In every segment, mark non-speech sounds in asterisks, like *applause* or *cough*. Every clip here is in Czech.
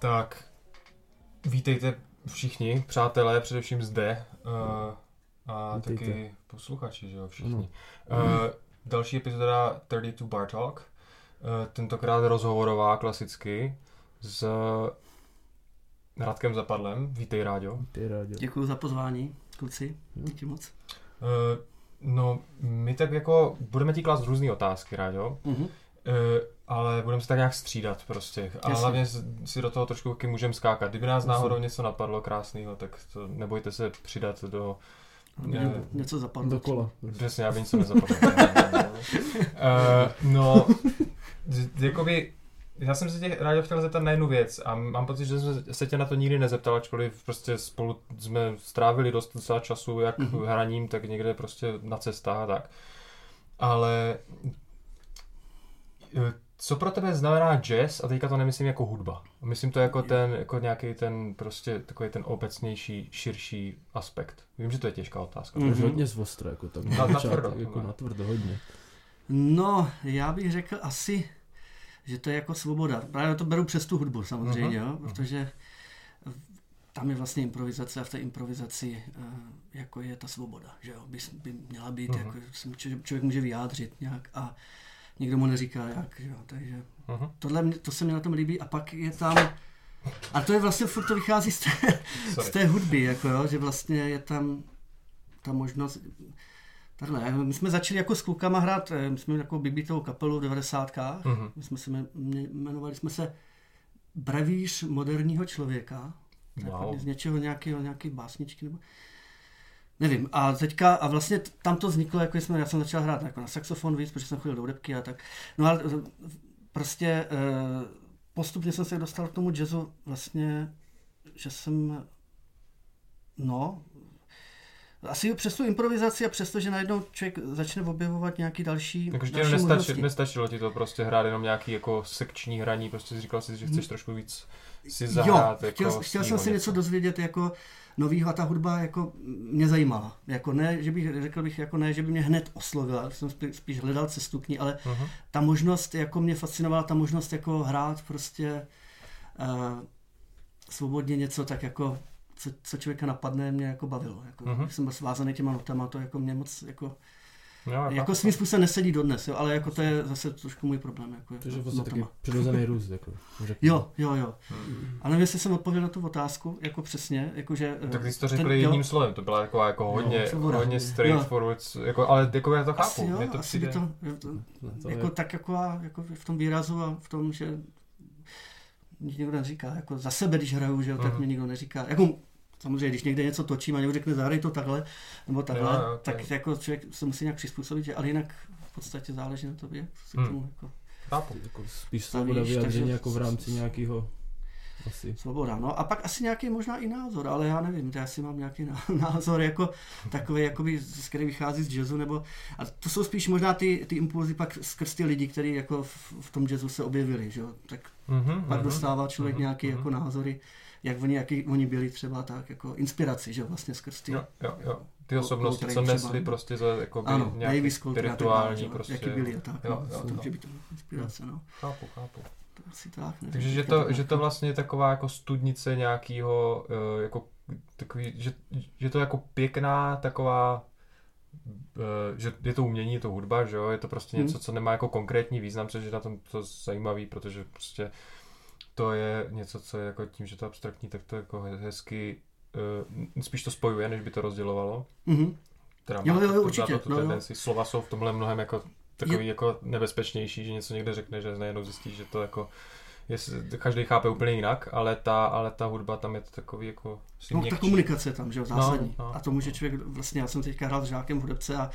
Tak, vítejte všichni, přátelé, především zde. Uh, a Vítejte. taky posluchači, že jo, všichni. Ano. Uh, další epizoda 32 Bar Talk. Uh, tentokrát rozhovorová klasicky s Radkem Zapadlem. Vítej, Ráďo. Ty rádio. Děkuji za pozvání, kluci. Díky moc. Uh, no, my tak jako budeme ti klást různé otázky, Ráďo. Mhm. Uh, ale budeme se tak nějak střídat prostě. A Jasně. hlavně si do toho trošku taky můžeme skákat. Kdyby nás náhodou něco napadlo krásného, tak to nebojte se přidat do... Mě Ne. něco zapadlo. Dokola. Přesně, já vím, co nezapadlo. uh, *laughs* no, z- jakoby, já jsem se tě rád chtěl zeptat na jednu věc a mám pocit, že jsem se tě na to nikdy nezeptal, ačkoliv prostě spolu jsme strávili dost docela času, jak Mhm. hraním, tak někde prostě na cestách a tak. Ale eh, co pro tebe znamená jazz, a teďka to nemyslím jako hudba. Myslím to jako ten, jako nějaký ten prostě takový ten obecnější, širší aspekt. Vím, že to je těžká otázka. Mhm. To je hodně zvostro, jako tak. Na- na tvrdo, Jako tohle. na tvrdo, hodně. No, já bych řekl asi, že to je jako svoboda. Právě to beru přes tu hudbu samozřejmě, Mhm. jo, protože tam je vlastně improvizace a v té improvizaci eh, jako je ta svoboda, že jo, by, by měla být, Mhm. jako, člověk může vyjádřit nějak a nikdo mu neříká jak, jo, takže Mhm. tohle, mě- to se mi na tom líbí a pak je tam, a to je vlastně, furt to vychází z té, *laughs* z té hudby, jako jo, že vlastně je tam ta možnost, takhle, my jsme začali jako s klukama hrát, eh, my jsme měli takovou bibitovou kapelu v 90. Mhm. My jsme se jmenovali jsme se Bravíř moderního člověka. Wow. Wow. Z něčeho nějakého, nějaký básničky nebo... Nevím. A teďka, a vlastně tam to vzniklo, jako jsme, já jsem začal hrát jako na saxofon víc, protože jsem chodil do hudebky a tak. No ale eh, prostě eh, postupně jsem se dostal k tomu jazzu vlastně, že jsem, no, asi přes tu improvizaci a přesto, že najednou člověk začne objevovat nějaký další, Jakože ti další nestačilo, ti to prostě hrát jenom nějaký jako sekční hraní, prostě jsi říkal si, že chceš trošku víc si Jo, zahrát. jako chtěl, chtěl jsem si něco dozvědět jako novýho a ta hudba jako mě zajímala. Jako ne, že bych, řekl bych, jako ne, že by mě hned oslovila, jsem spíš, spíš hledal cestu k ní, ale Mhm. ta možnost, jako mě fascinovala ta možnost jako hrát prostě uh, svobodně něco tak jako co, co člověka napadne, mě jako bavilo. Jako, Mhm. Když jsem byl svázaný těma notama, to jako mě moc jako, Jo, jako svým způsobem nesedí dodnes, jo, ale jako to je zase trošku můj problém. Jako, To je s vlastně taky přirozený růst, jako. řeknu. Jo, jo, jo. Hmm. Ale nevím, jestli jsem odpověděl na tu otázku, jako přesně, jakože... Tak ty jsi to ten- řekl jo, jedním slovem, to byla jako, jako hodně, svoboda. hodně straightforward, jako, ale jako já to chápu. Asi jo, to asi přijde, by to, je to No, to jako je, tak jako, a- jako v tom výrazu a v tom, že nikdo neříká, jako za sebe, když hraju, že jo, tak Mhm. mi nikdo neříká, jako samozřejmě, když někde něco točím a někdo řekne, zahraj to takhle, nebo takhle, Jo, jo, tak je- jako člověk se musí nějak přizpůsobit, že- ale jinak v podstatě záleží na tobě, jak se Hmm. k tomu jako chápu. jako spíš svoboda vyjádření jako v rámci nějakého asi. Svoboda, no a pak asi nějaký možná i názor, ale já nevím, já si mám nějaký ná- *laughs* názor jako takový, jakoby, z který vychází z jazzu, nebo a to jsou spíš možná ty, ty impulzy pak skrz ty lidi, kteří jako v, v tom jazzu se objevili, že jo, tak Mhm, pak mhm. dostává člověk mhm, nějaký mhm. jako názory, jak oni, jaký oni byli třeba tak, jako inspiraci, že vlastně skrz ty. Jo, jo, jo. Ty osobnosti, co nesly třeba. prostě za jako Ano, nějaký tak spirituální jo, prostě. jaký byli a tak, Jo, no, jo, to může být inspirace, no, Chápu, chápu. to asi tak, nevím. Takže že to, že to vlastně je taková jako studnice nějakého, eh, jako takový, že, že to je jako pěkná taková, eh, že je to umění, je to hudba, že jo, je to prostě Hmm. něco, co nemá jako konkrétní význam, což je na tom to zajímavý, protože prostě to je něco, co je jako tím, že to je abstraktní, tak to jako he- hezky, eh, spíš to spojuje, než by to rozdělovalo. Mhm. Teda Jo, jo, jo, určitě, tu no jo. tendenci. Slova jsou v tomhle mnohem jako takový jako nebezpečnější, že něco někde řekne, že najednou zjistí, že to jako je, každý chápe úplně jinak, ale ta, ale ta hudba tam je to takový jako si No, ta komunikace je tam, že jo, zásadní. No, no. A to může člověk, vlastně já jsem teďka hrál s žákem v hudebce a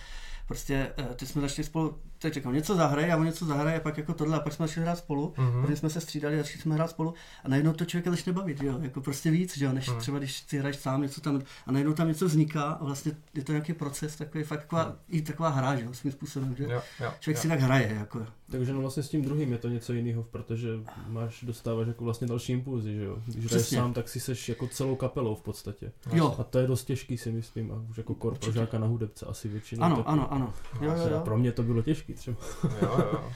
prostě eh, teď jsme začali spolu, teď říkám, něco zahraje a on něco zahraje a pak jako tohle a pak jsme začali hrát spolu, Mhm. protože jsme se střídali a začali jsme hrát spolu a najednou to člověka začne bavit, že jo, jako prostě víc, že jo, než Mhm. třeba když si hraješ sám něco tam a najednou tam něco vzniká a vlastně je to nějaký proces, takový fakt taková, Mhm. i taková hra, že jo, svým způsobem, že Jo, jo, člověk jo. si tak hraje, jako. Takže no vlastně s tím druhým je to něco jiného, protože máš, dostáváš jako vlastně další impulzy, že jo. Když hraješ sám, tak si seš jako celou kapelou v podstatě. Jo, A to je dost těžký si myslím, a už jako kor pro žáka na hudebce asi většinou. ano, ano, ano, jo, jo, A jo. pro mě to bylo těžký třeba. jo, jo.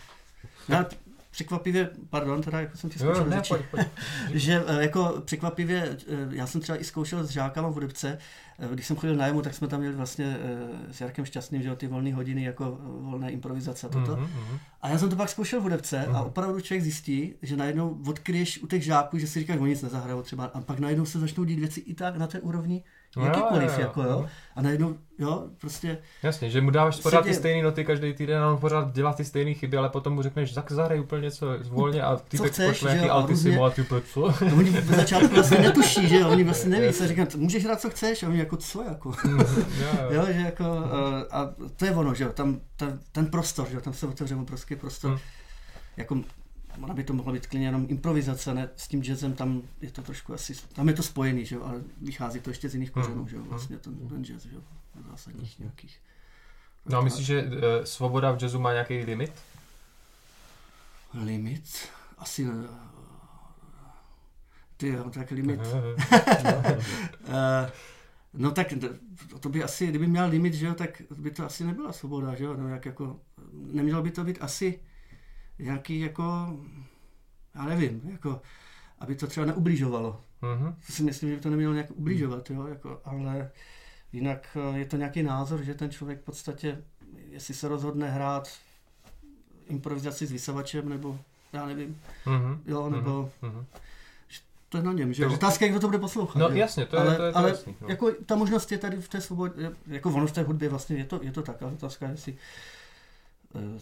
Já, překvapivě, pardon, teda jako jsem ti Jo, skočil ne, pojď, pojď. že eh, jako překvapivě, eh, já jsem třeba i zkoušel s žákama v Hudebce, eh, když jsem chodil na jemu, tak jsme tam měli vlastně s Jarkem Šťastným, že jo, ty volné hodiny jako volné improvizace a toto. Mhm, mhm. A já jsem to pak zkoušel v Hudebce a Mhm. opravdu člověk zjistí, že najednou odkryješ u těch žáků, že si říkáš, oni nic nezahrajou třeba, a pak najednou se začnou dít věci i tak na té úrovni, No, jakýkoliv, jo, jo, jako jo. mhm. A najednou, jo, prostě, Jasně, že mu dáváš pořád ty děje. stejné noty každý týden a on pořád dělá ty stejné chyby, ale potom mu řekneš, tak zahraj úplně něco volně a ty Co tak pošle nějaký jo, a altissimo a ty úplně, co? no, oni v začátku vlastně *laughs* netuší, že jo, oni vlastně neví, se říkají, můžeš hrát, co chceš, a oni jako, co jako, *laughs* Jo, jo. jo, že jako, eh, a to je ono, že jo, tam ten, ten prostor, že jo, tam se otevře obrovský prostor, Hmm. jako Ona by to mohla být klidně jenom improvizace, ne? S tím jazzem tam je to trošku asi, tam je to spojený, že jo, ale vychází to ještě z jiných kořenů, že jo, vlastně ten, ten jazz, že jo, zásadních nějakých. No a myslíš, že eh, svoboda v jazzu má nějaký limit? Limit? Asi ne. Ty jo, tak limit. *laughs* Eh, no tak to by asi, kdyby měl limit, že jo, tak by to asi nebyla svoboda, že jo, no jak jako, nemělo by to být asi nějaký jako, já nevím, jako, aby to třeba neubližovalo. Mhm. To si myslím, že by to nemělo nějak ubližovat, jo, jako, ale jinak eh, je to nějaký názor, že ten člověk v podstatě, jestli se rozhodne hrát improvizaci s vysavačem, nebo já nevím, Mhm. jo, nebo Mhm. to je na něm, že jo. Otázka je, kdo to bude poslouchat. No jo. jasně, to je, ale, to je, to ale jasný. No. jako ta možnost je tady v té svobodě, jako ono v té hudbě vlastně je to, je to tak, ale otázka je, jestli, eh,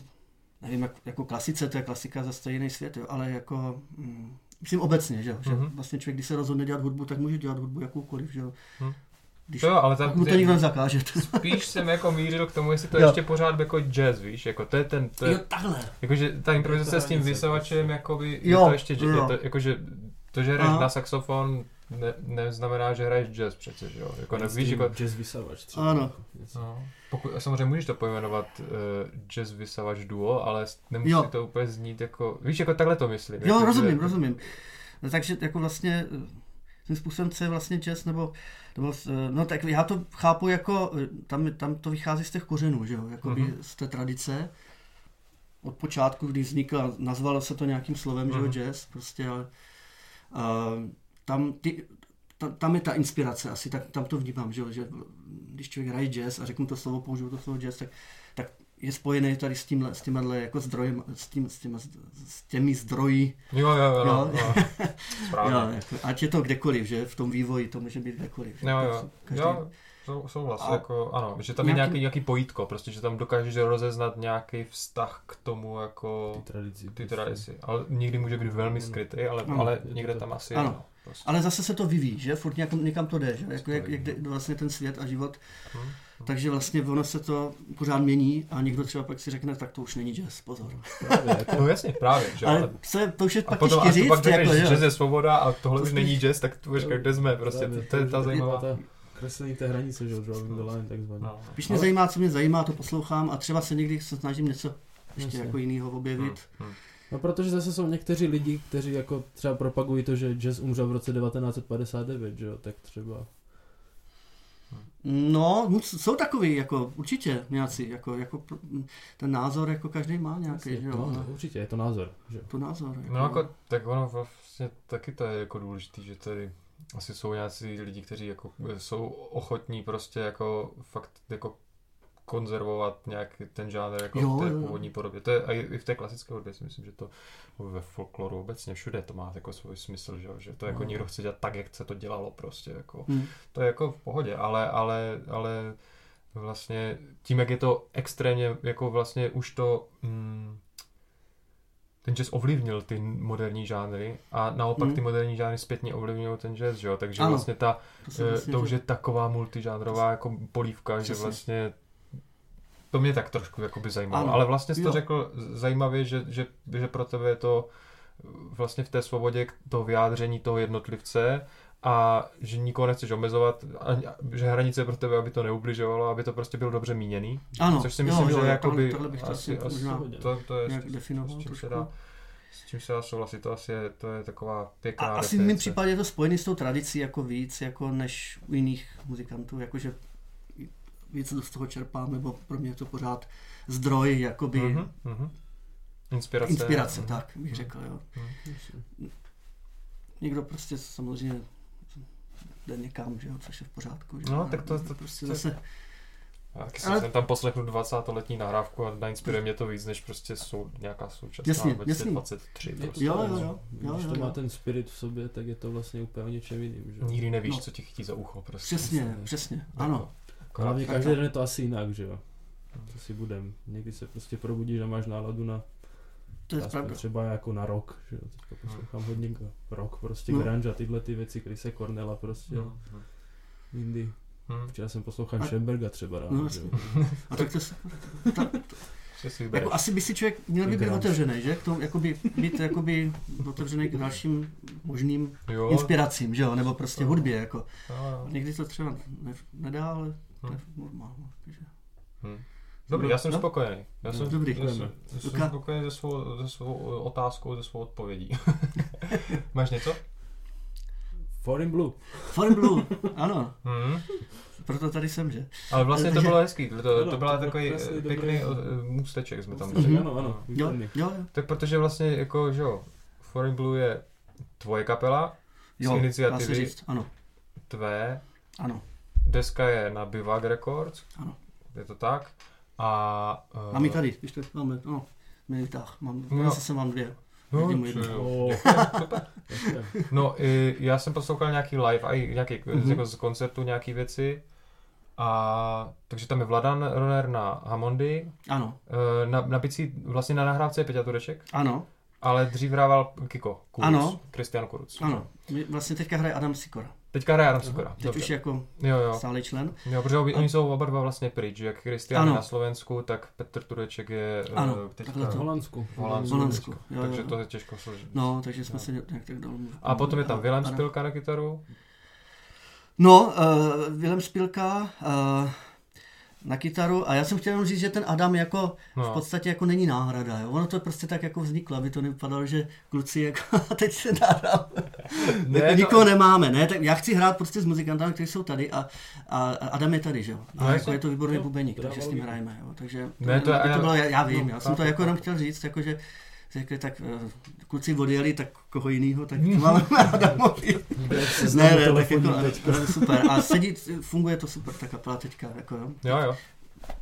nevím, jak, jako klasice, to je klasika za stejný svět, jo, ale jako, mm, myslím obecně, že, jo, že Mhm. vlastně člověk, když se rozhodne dělat hudbu, tak může dělat hudbu jakoukoliv, že jo. Mhm. Když To jo, ale tam mu to nikdo nezakáže. *laughs* spíš jsem jako mířil k tomu, jestli to Jo. ještě pořád jako jazz, víš, jako to je ten, to Jo, je, takhle. jakože ta improvizace s tím vysavačem, jakoby, Jo, je to ještě, jo. je to, jakože to, že hraješ na saxofon, ne, neznamená, že hraješ jazz přece, že jo, jako nevíš, jako, Jazz vysavač třeba. Ano. no, pokud, a samozřejmě můžeš to pojmenovat uh, jazz vysavač duo, ale nemusí Jo. to úplně znít jako, víš, jako takhle to myslím. Jo, jako, rozumím, že, rozumím. No, takže jako vlastně eh, tím způsobem, co je vlastně jazz, nebo, nebo eh, no tak já to chápu jako, tam, tam to vychází z těch kořenů, že jo, jako Mhm. mm-hmm. z té tradice. Od počátku, kdy vznikla, nazvalo se to nějakým slovem, mm-hmm. Mhm. že jo, jazz, prostě, ale a, tam, ty, tam, tam je ta inspirace asi, tak tam to vnímám, že jo, že když člověk hraje jazz a řeknu to slovo, použiju to slovo jazz, tak, tak je spojený tady s tímhle, s tímhle jako zdrojem, s, tím, s, těma, s těmi zdroji, Jo, jo, jo, Jo. jo. *laughs* Správně. Jo, jako, ať je to kdekoliv, že v tom vývoji to může být kdekoliv. že? Jo, Tak jo, každý- jo, sou- souhlas, A jako, ano, že tam je nějaký- nějaký, nějaký pojítko, prostě, že tam dokážeš rozeznat nějaký vztah k tomu, jako, Ty tradici. ty tradici, ale někdy může být velmi skrytý, ale, Ano. ale to někde tak. tam asi Ano. je, no, prostě. Ale zase se to vyvíjí, že? Furt někam, někam to jde, že? Jako jak, jak jde Spojí, vlastně ten svět a život. Hm. Takže vlastně ono se to pořád mění a někdo třeba pak si řekne, tak to už není jazz, pozor. Právě, jako, No jasně, právě, že Ale je, to už je a pak potom, tu říct, pak řekneš, jako, že že? je svoboda a tohle To už spíš- není jazz, tak tu říkáš, kde jsme, prostě, právě, to, to je ta zajímavá. ta kreslení té hranice, že jo, drawing the line, takzvaně. No. Když mě zajímá, co mě zajímá, to poslouchám a třeba se někdy se snažím něco ještě Jasně. jako jiného objevit. Hm, hm. No protože zase jsou někteří lidi, kteří jako třeba propagují to, že jazz umřel v roce 1959, že jo, tak třeba. No, no, jsou takový, jako určitě nějací, jako, jako ten názor, jako každý má nějaký, že jo. no, určitě, je to názor, že jo. To názor. Jako, No jako, tak ono vlastně taky to je jako důležitý, že tady asi jsou nějací lidi, kteří jako jsou ochotní prostě jako fakt jako konzervovat nějaký ten žánr jako Jo, v té jo, původní podobě. To je a i v té klasické hudbě si myslím, že to ve folkloru obecně všude to má jako svůj smysl, že, že to jako No. někdo chce dělat tak, jak se to dělalo prostě jako. Hm. To je jako v pohodě, ale, ale, ale vlastně tím, jak je to extrémně, jako vlastně už to, mm, ten jazz ovlivnil ty moderní žánry a naopak Mm. ty moderní žánry zpětně ovlivňují ten jazz, že jo? Takže Ano, vlastně ta, To, vlastně to už je taková multižánrová jako polívka, že Přesně. vlastně to mě tak trošku jakoby zajímalo. Ano. Ale vlastně jsi to Jo. řekl zajímavě, že, že, že pro tebe je to vlastně v té svobodě k- toho vyjádření toho jednotlivce a že nikoho nechceš omezovat, a, že hranice je pro tebe, aby to neubližovalo, aby to prostě bylo dobře míněný. Ano, Což si myslím, jo, že že jakoby takhle bych to asi, asi asi to, to je, nějak s- s- definoval s čím se dá, s čím se dá souhlasit, to asi je, to je taková A pěkná asi v mém případě je to spojený s tou tradicí jako víc, jako než u jiných muzikantů, jakože víc z toho čerpám, nebo pro mě je to pořád zdroj, jakoby, Mhm, mhm. Inspirace. inspirace, Mhm. tak bych řekl, jo. Mhm. Někdo prostě samozřejmě jde někam, že jo, což je v pořádku. Že? No, tak to- to prostě prostě- zase, Já taky Ale- jsem tam poslechnu 20-letní nahrávku a nainspiruje mě to víc, než prostě sou, nějaká současná Jasně, 2023. Je Prostě. Jo, jo, jo. Když jo, to jo. má ten spirit v sobě, tak je to vlastně úplně o něčem jiným, že? Nikdy nevíš, No. co ti chytí za ucho. Prostě. Přesně, Přesně. přesně, Jako, ano. Akorát- Hlavně tak, každý tak. den je to asi jinak, že jo? Co si budem. Někdy se prostě probudíš a máš náladu na To je pravda. třeba jako na rok, že jo? Teďka poslouchám hodně rock, prostě No. grunge a tyhle ty věci, Chrise Cornella prostě, No, no. Indy. Hm. Včera jsem poslouchal A- Schoenberga třeba rád, No, že jo? A tak to, se- ta, vybereš. jako asi by si člověk měl by být otevřený, že? K tomu, jakoby, být jakoby otevřený k dalším možným jo, inspiracím, že jo? Nebo prostě No. hudbě, jako. jo, jo. Někdy to třeba ne, nedá, ale to je normální. takže- Hm. Dobrý, já jsem No. spokojený. Já jsem, Dobrý. já jsem, já jsem Luka? spokojený se svou, se svou otázkou, se svou odpovědí. *laughs* Máš něco? Foreign Blue. Foreign Blue, ano, Hm. proto tady jsem, že? Ale vlastně to bylo hezký, to, to, byl takový eh, pěkný eh, můsteček jsme tam Můsteček, dali. ano, ano, Jo, jo, jo. Tak protože vlastně jako, že jo, Foreign Blue je tvoje kapela, z Jo, se iniciativy říct, ano, tvé, ano. Deska je na Bivak Records, Ano. je to tak? A... eh, Mám ji tady, když to máme, no, mi vytáh, mám, no. jsem vám dvě. No, jednu. jo. Oh. No, i já jsem poslouchal nějaký live a i nějaký Mhm. jako z koncertu nějaký věci. A takže tam je Vladan Roner na Hamondy, Ano, eh, na, na bicí, vlastně na nahrávce je Peťa Tureček, ano, ale dřív hrával Kiko, Kuruc, Ano. Kristian Kuruc. ano. Vlastně teďka hraje Adam Sikora. Teďka hraje Adam Sukora. Teď už jako Jo, jo. stálý člen. Jo, protože obi, oni jsou oba dva vlastně pryč, jak Kristian Ano. na Slovensku, tak Petr Tureček je eh, Ano, teďka takhle V to. Holandsku. v Holandsku. V Holandsku, jo, takže jo. to je těžko složit. No, takže jsme No. se nějak tak dal. A potom je tam Vilém Adam. Spilka na kytaru. No, uh, Vilém Spilka uh, na kytaru a já jsem chtěl jenom říct, že ten Adam jako v No. podstatě jako není náhrada. Jo? Ono to prostě tak jako vzniklo, aby to nevypadalo, že kluci jako *laughs* teď se nahrál. Ne, jako to- nikoho nemáme, ne? Tak já chci hrát prostě s muzikantami, kteří jsou tady a, a a Adam je tady, že jo? A No, jako je to výborný Jo, bubeník, to takže s výborný. hrajeme, jo? Takže to, Ne, to aby to bylo, já, já vím, no, já jsem to jako jenom chtěl říct, jako že řekli, tak eh, kluci odjeli, tak koho jinýho, tak to máme *laughs* Adamovi. Ne, ne, tak jako, ale super. A sedí, funguje to super, ta kapela teďka, jako jo. Jo, jo.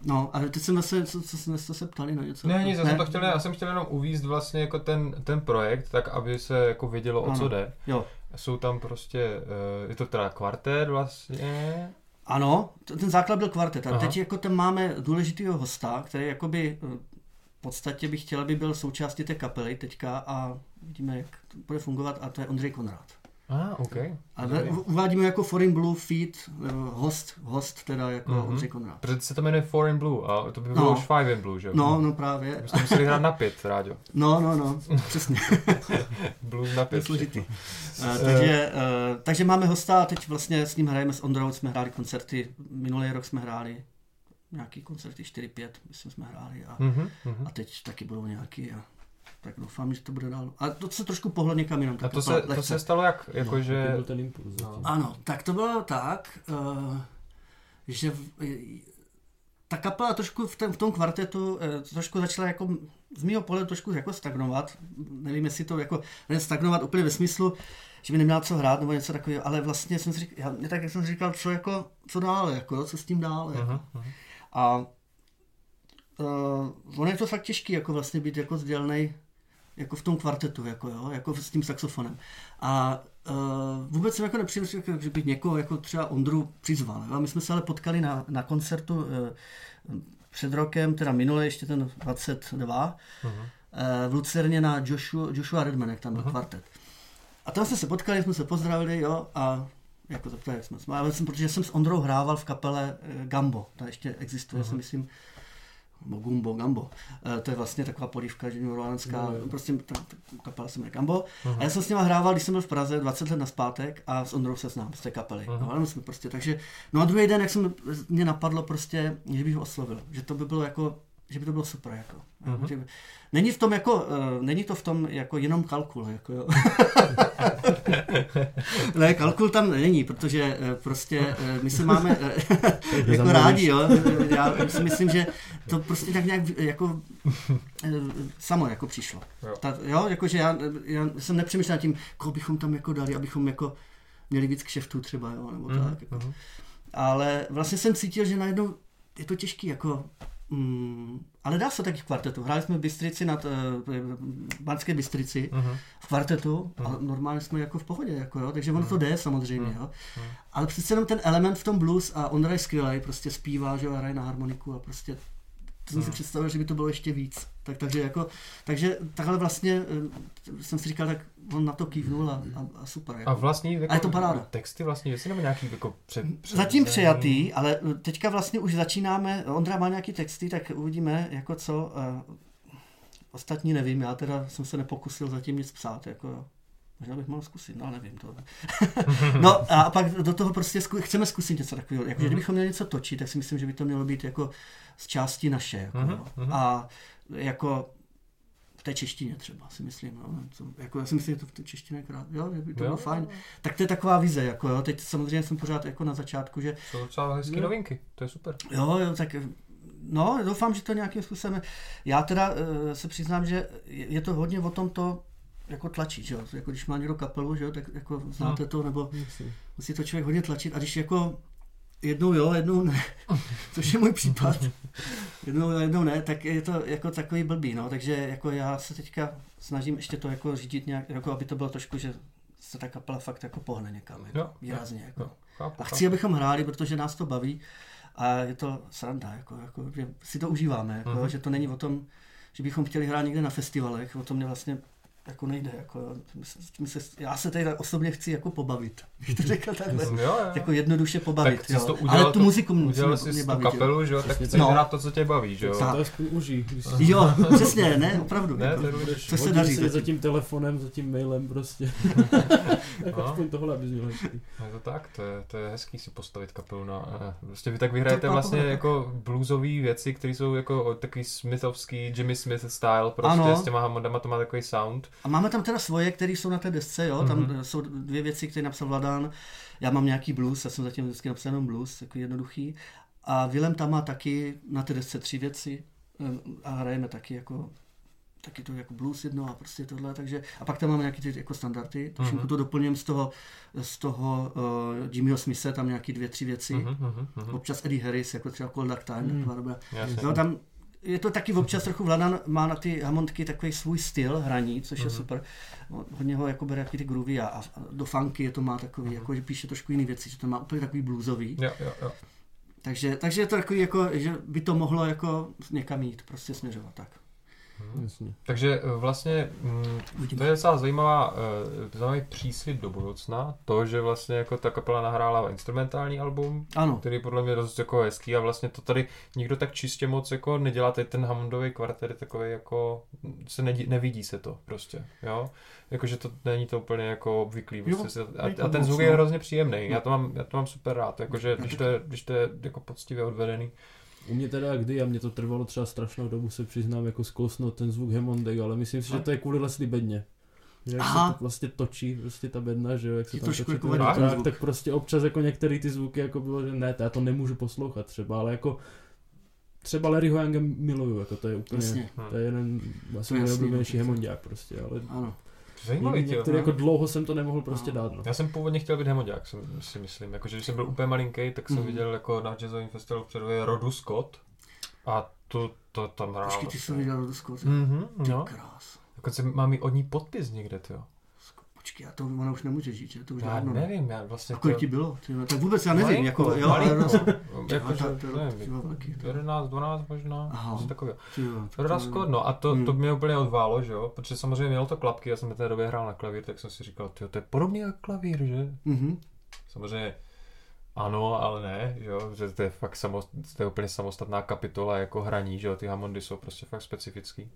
No, ale teď jsem zase, co, co, co, co se ptali na něco? Ne, nic, já jsem to chtěl, já jsem chtěl jenom uvízt vlastně jako ten, ten projekt, tak aby se jako vědělo, o co Ano. jde. Jo. Jsou tam prostě, eh, je to teda kvartet vlastně, Ano, ten základ byl kvartet. A Aha. teď jako tam máme důležitýho hosta, který jakoby eh, podstatě bych chtěl, aby byl součástí té kapely teďka a vidíme, jak to bude fungovat a to je Ondřej Konrad. a ah, OK. A Dobrý. ve- uvádíme jako Foreign Blue feed, eh, host, host teda jako Mhm. mm-hmm. Ondřej Konrad. Protože se to jmenuje Four in Blue a to by bylo No. už Five in Blue, že jo? No, no právě. My jsme museli hrát na pět, Ráďo. No, no, no, přesně. *laughs* Blues na pět. složitý. Uh, takže, uh, takže máme hosta a teď vlastně s ním hrajeme s Ondrou, jsme hráli koncerty, minulý rok jsme hráli nějaký koncerty 4-5, myslím jsme hráli a, Mhm, mhm. a teď taky budou nějaký a tak doufám, že to bude dál. A to se trošku pohlo někam jinam. A tak to byla se, to se stalo jak? No, Jako, jaký že... byl ten impuls No. Ano, tak to bylo tak, uh, že v, ta kapela trošku v, ten, v tom kvartetu eh, trošku začala jako z mého pohledu trošku jako stagnovat. Nevím, jestli to jako ne stagnovat úplně ve smyslu, že by neměla co hrát nebo něco takového, ale vlastně jsem si říkal, já, tak jak jsem si říkal, co jako, co dále, jako, co s tím dále. Jako. Mhm, mhm. A uh, ono je to fakt těžký, jako vlastně být jako sdělnej jako v tom kvartetu, jako, jo, jako s tím saxofonem. A uh, vůbec jsem jako nepřišel, jako, že bych někoho, jako třeba Ondru přizval. Jo. My jsme se ale potkali na, na koncertu uh, před rokem, teda minule, ještě ten 22, Mhm. eh, v Lucerně na Joshua, Joshua Redman, jak tam byl Aha. kvartet. A tam jsme se potkali, jsme se pozdravili, jo, a jako to, jak jsme, ale jsem, protože jsem s Ondrou hrával v kapele eh, Gambo, ta ještě existuje, Aha. si myslím, Gumbo, Gambo. Eh, to je vlastně taková polívka Jo, jo. prostě ta, ta kapela se jmenuje Gambo. Aha. A já jsem s nima hrával, když jsem byl v Praze 20 let naspátek a s Ondrou se znám z té kapely. Aha. No, ale my jsme prostě, takže, no a druhý den, jak jsem, mě napadlo prostě, že bych ho oslovil, že to by bylo jako že by to bylo super. Jako. Mhm. Že by- Není v tom jako, uh, není to v tom jako jenom kalkul. Jako, jo. *laughs* ne, kalkul tam není, protože uh, prostě uh, my se máme uh, *laughs* jako zamluvíš. rádi, jo. Já si myslím, že to prostě tak nějak jako uh, samo jako přišlo. Jo. Ta, jo, jakože já, já jsem nepřemýšlel nad tím, koho bychom tam jako dali, abychom jako měli víc kšeftů třeba, jo, nebo Mhm, tak. Jako. mhm. Ale vlastně jsem cítil, že najednou je to těžký, jako Mm, ale dá se taky v kvartetu. Hráli jsme v Bystrici nad, uh, Banské Bystrici Mhm. v kvartetu a Mhm. normálně jsme jako v pohodě, jako jo, takže ono to jde samozřejmě, Mhm. jo. Mhm. Ale přece jenom ten element v tom blues a Ondra je skvělý, prostě zpívá, že jo, hraje na harmoniku a prostě to jsem si Mhm. představil, že by to bylo ještě víc. Tak, takže jako, takže takhle vlastně eh, jsem si říkal, tak on na to kývnul a, a, a super. Jako. A vlastní jako, A je to paráda. texty vlastní věci nebo nějaký jako před, před Zatím přejatý, ale teďka vlastně už začínáme, Ondra má nějaký texty, tak uvidíme, jako co. Uh, ostatní nevím, já teda jsem se nepokusil zatím nic psát, jako Možná bych mohl zkusit, no ale nevím to. *laughs* no a pak do toho prostě zku, chceme zkusit něco takového. Jako, Mhm. kdybychom měli něco točit, tak si myslím, že by to mělo být jako z části naše. Jako, Mhm, no. mhm. A jako v té češtině třeba si myslím. No. To, jako, já si myslím, že to v té češtině krát, jo, že by to Jo. bylo fajn. Tak to je taková vize, jako jo. Teď samozřejmě jsem pořád jako na začátku, že Jsou docela hezký Jo. novinky, to je super. Jo, jo, tak no, doufám, že to nějakým způsobem. Já teda uh, se přiznám, že je je to hodně o tom to jako tlačit, že jo? Jako když má někdo kapelu, že jo, tak jako znáte to, nebo Jasně. musí to člověk hodně tlačit a když jako jednou jo, jednou ne, *laughs* což je můj případ, *laughs* jednou jo, jednou ne, tak je to jako takový blbý, no, takže jako já se teďka snažím ještě to jako řídit nějak, jako aby to bylo trošku, že se ta kapela fakt jako pohne někam, jako Jo, výrazně, jako. Jo, chápu, A chci, abychom hráli, protože nás to baví a je to sranda, jako, jako, že si to užíváme, jako, Mhm. že to není o tom, že bychom chtěli hrát někde na festivalech, o tom mě vlastně jako nejde. Jako, jo. My se, já se tady osobně chci jako pobavit, bych to řekl takhle. Jo, jo. Jako jednoduše pobavit, tak jo. to udělal, ale tu muziku udělal musíme jsi mě. Jo. kapelu, že jo, tak chceš tak. hrát to, co tě baví, že jo. To Tak. užij. Když jo, přesně, ne, opravdu. Ne, jako. to budeš Co se daří zatím? za tím telefonem, za tím mailem prostě. *laughs* tak No. aspoň tohle bys měl hezký. No je to tak, to je, to je hezký si postavit kapelu na... eh, Prostě vy tak vyhrajete To- vlastně to- jako bluesové věci, které jsou jako takový Smithovský, Jimmy Smith style, prostě Ano. s těma hammondama to má takový sound. A máme tam teda svoje, které jsou na té desce, jo, tam Mhm. jsou dvě věci, které napsal Vladán. Já mám nějaký blues, já jsem zatím vždycky napsal jenom blues, takový jednoduchý. A Willem tam má taky na té desce tři věci eh, a hrajeme taky jako taky to jako blues jedno a prostě tohle, takže a pak tam máme nějaký ty jako standardy, Mhm. to doplním z toho, z toho uh, Jimmyho Smise, tam nějaký dvě, tři věci, Mhm, mhm, mhm. občas Eddie Harris, jako třeba Cold Dark Time, Mhm. taková dobrá. Jasně. Jo, tam je to taky občas trochu Vladan má na ty Hammondky takový svůj styl hraní, což je Mhm. super. Hodně ho jako bere jaký ty groovy a, a do funky je to má takový, Mhm. jako že píše trošku jiný věci, že to má úplně takový bluesový. Jo, jo, jo. Takže, takže je to takový jako, že by to mohlo jako někam jít, prostě směřovat tak. Mhm. Jasně. Takže eh, vlastně mm, to je docela zajímavá, eh, zajímavý příslip do budoucna, to, že vlastně jako ta kapela nahrála instrumentální album, Ano, který podle mě je dost jako hezký a vlastně to tady nikdo tak čistě moc jako nedělá, tady ten Hammondový kvartet je takový jako, se nedí, nevidí se to prostě, jo, jakože to není to úplně jako obvyklý, Jo, prostě se, a, a ten zvuk no. je hrozně příjemný, já No. to mám, já to mám super rád, jakože když to je, když to je jako poctivě odvedený, U mě teda kdy, a mě to trvalo třeba strašnou dobu, se přiznám, jako zkousnout ten zvuk Hammondek, ale myslím si, že to je kvůli Leslie bedně. Že jak Aha. se to vlastně točí, prostě ta bedna, že jo, jak se Je tam točí jako ten zvuk. tak prostě občas jako některé ty zvuky jako bylo, že ne, to já to nemůžu poslouchat třeba, ale jako třeba Larryho Younga miluju, jako to je úplně, jasně, to je jeden asi To je můj jasný, oblíbenější no. Hammondák prostě, ale ano. Zajímavý, tyjo, některý no. jako dlouho jsem to nemohl prostě No. dát, no. Já jsem původně chtěl být hemodák, jsem, si myslím. Jakože když jsem byl úplně malinký, tak jsem Mhm. viděl jako na jazzovém festivalu předvě Rodu Scott a to, to tam hrál. Počkej, ty jsi viděl do Skoty. Mhm, no. Krás. Dokonce mám i od ní podpis někde, jo. Počkej, a to ona už nemůže žít, že? To už Já dávno ne. nevím, já vlastně A kolik ti bylo? Vole, tak vůbec já nevím, Malinko, jako, jo, malinko. roz- *laughs* Jakože, to- to- nevím, ty vole, velký, to- 11, 12 možná, něco takového. to- to- Scott, no a to, Hmm. to mě úplně odválo, že jo, protože samozřejmě mělo to klapky, já jsem v té době hrál na klavír, tak jsem si říkal, to je podobný jako klavír, že? Mhm. Samozřejmě ano, ale ne, že jo, že to je fakt samost, to je úplně samostatná kapitola jako hraní, že jo, ty Hammondy jsou prostě fakt specifický.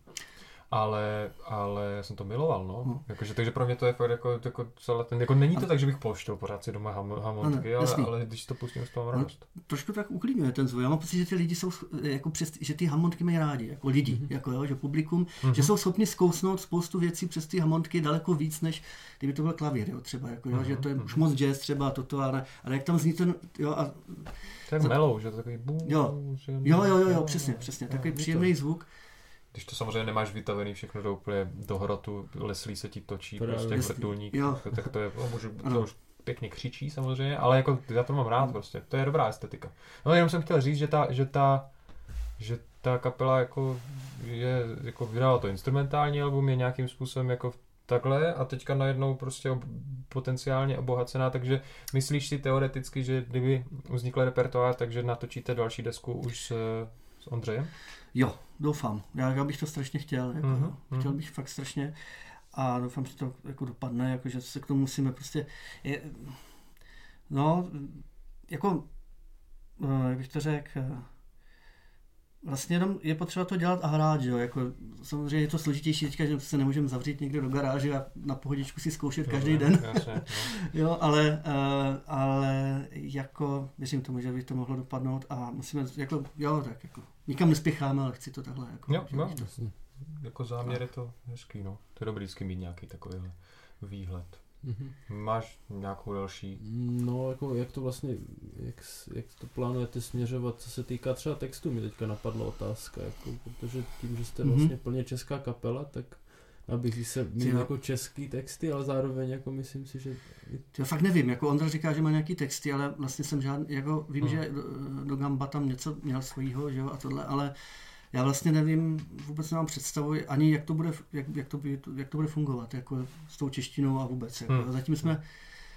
Ale, ale já jsem to miloval, no. No. Jakože, takže pro mě to je fakt jako, jako celé ten, jako není to tak, že bych pouštěl pořád si doma ham, hamontky, ale, ale když to pustím, z toho radost. trošku tak uklidňuje ten zvuk. Já mám pocit, že ty lidi jsou, jako přes, že ty hamontky mají rádi, jako lidi, Mhm. mm-hmm. jako jo, že publikum, Mhm. mm-hmm. že jsou schopni zkousnout spoustu věcí přes ty hamontky daleko víc, než kdyby to byl klavír, jo, třeba, jako, jo, Mhm, že to je mhm. už moc jazz třeba a toto, ale, ale jak tam zní ten, jo, a, To je jak melou, že to takový bů, Jo. jo, jo, jo, jo, přesně, přesně, takový příjemný zvuk, Když to samozřejmě nemáš vytavený všechno do úplně do hrotu, leslí se ti točí, Právě. prostě Jasný. vrtulník, tak, to je, o, můžu, to už pěkně křičí samozřejmě, ale jako já to mám rád prostě, to je dobrá estetika. No jenom jsem chtěl říct, že ta, že ta, že ta kapela jako je, jako vydala to instrumentální album, je nějakým způsobem jako takhle a teďka najednou prostě ob, potenciálně obohacená, takže myslíš si teoreticky, že kdyby vznikl repertoár, takže natočíte další desku už s, s Ondřejem? jo, doufám, já, já bych to strašně chtěl, jako, Mhm, mm-hmm. chtěl bych fakt strašně a doufám, že to jako dopadne, jako, že se k tomu musíme prostě, je, no, jako, eh, jak bych to řekl, eh, vlastně jenom je potřeba to dělat a hrát, že jo, jako samozřejmě je to složitější teďka, že se nemůžeme zavřít někde do garáže a na pohodičku si zkoušet každý den, Jasně, no. *laughs* jo, ale, uh, ale jako věřím tomu, že by to mohlo dopadnout a musíme, jako, jo, tak jako, nikam nespěcháme, ale chci to takhle, jako, Jo, bych to, Jasně. Jako záměr je to hezký, no. To je dobrý vždycky mít nějaký takovýhle výhled. Mhm. Máš nějakou další? No, jako jak to vlastně, jak, jak to plánujete směřovat, co se týká třeba textu, mi teďka napadla otázka, jako, protože tím, že jste Mhm. vlastně plně česká kapela, tak nabízí se Jo. jako český texty, ale zároveň jako myslím si, že já fakt nevím, jako Ondra říká, že má nějaký texty, ale vlastně jsem žádný, jako vím, Hmm. že do, do Gamba tam něco měl svýho, že jo, a tohle, ale já vlastně nevím, vůbec nemám představu ani, jak to bude, jak, jak, to, by, jak to bude fungovat, jako s tou češtinou a vůbec. Jako. Hmm. Zatím jsme,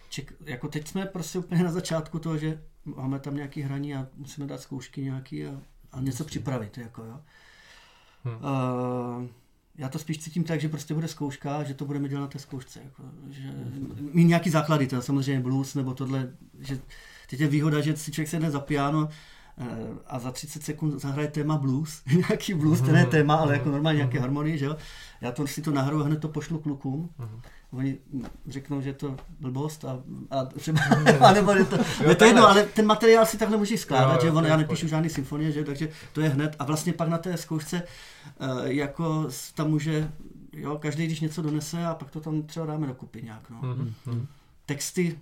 ček, jako teď jsme prostě úplně na začátku toho, že máme tam nějaký hraní a musíme dát zkoušky nějaký a, a něco připravit, jako jo. Hmm. Uh, já to spíš cítím tak, že prostě bude zkouška, že to budeme dělat na té zkoušce. Jako, že mít nějaký základy, to je samozřejmě blues nebo tohle, že teď je výhoda, že si člověk sedne za piano a za 30 sekund zahraje téma blues, *laughs* nějaký blues, ne téma, ale jako normálně nějaké harmonie, že jo. Já to si to nahraju a hned to pošlu klukům. Mhm. Oni řeknou, že je to blbost a, a třeba, *laughs* a nebo je to, je to jedno, ale ten materiál si takhle můžeš skládat, Jo, že jo, on, to je já nepíšu žádný symfonie, že, takže to je hned a vlastně pak na té zkoušce eh, jako tam může, jo, každý když něco donese a pak to tam třeba dáme dokupy nějak, no. Mhm, mhm. Texty,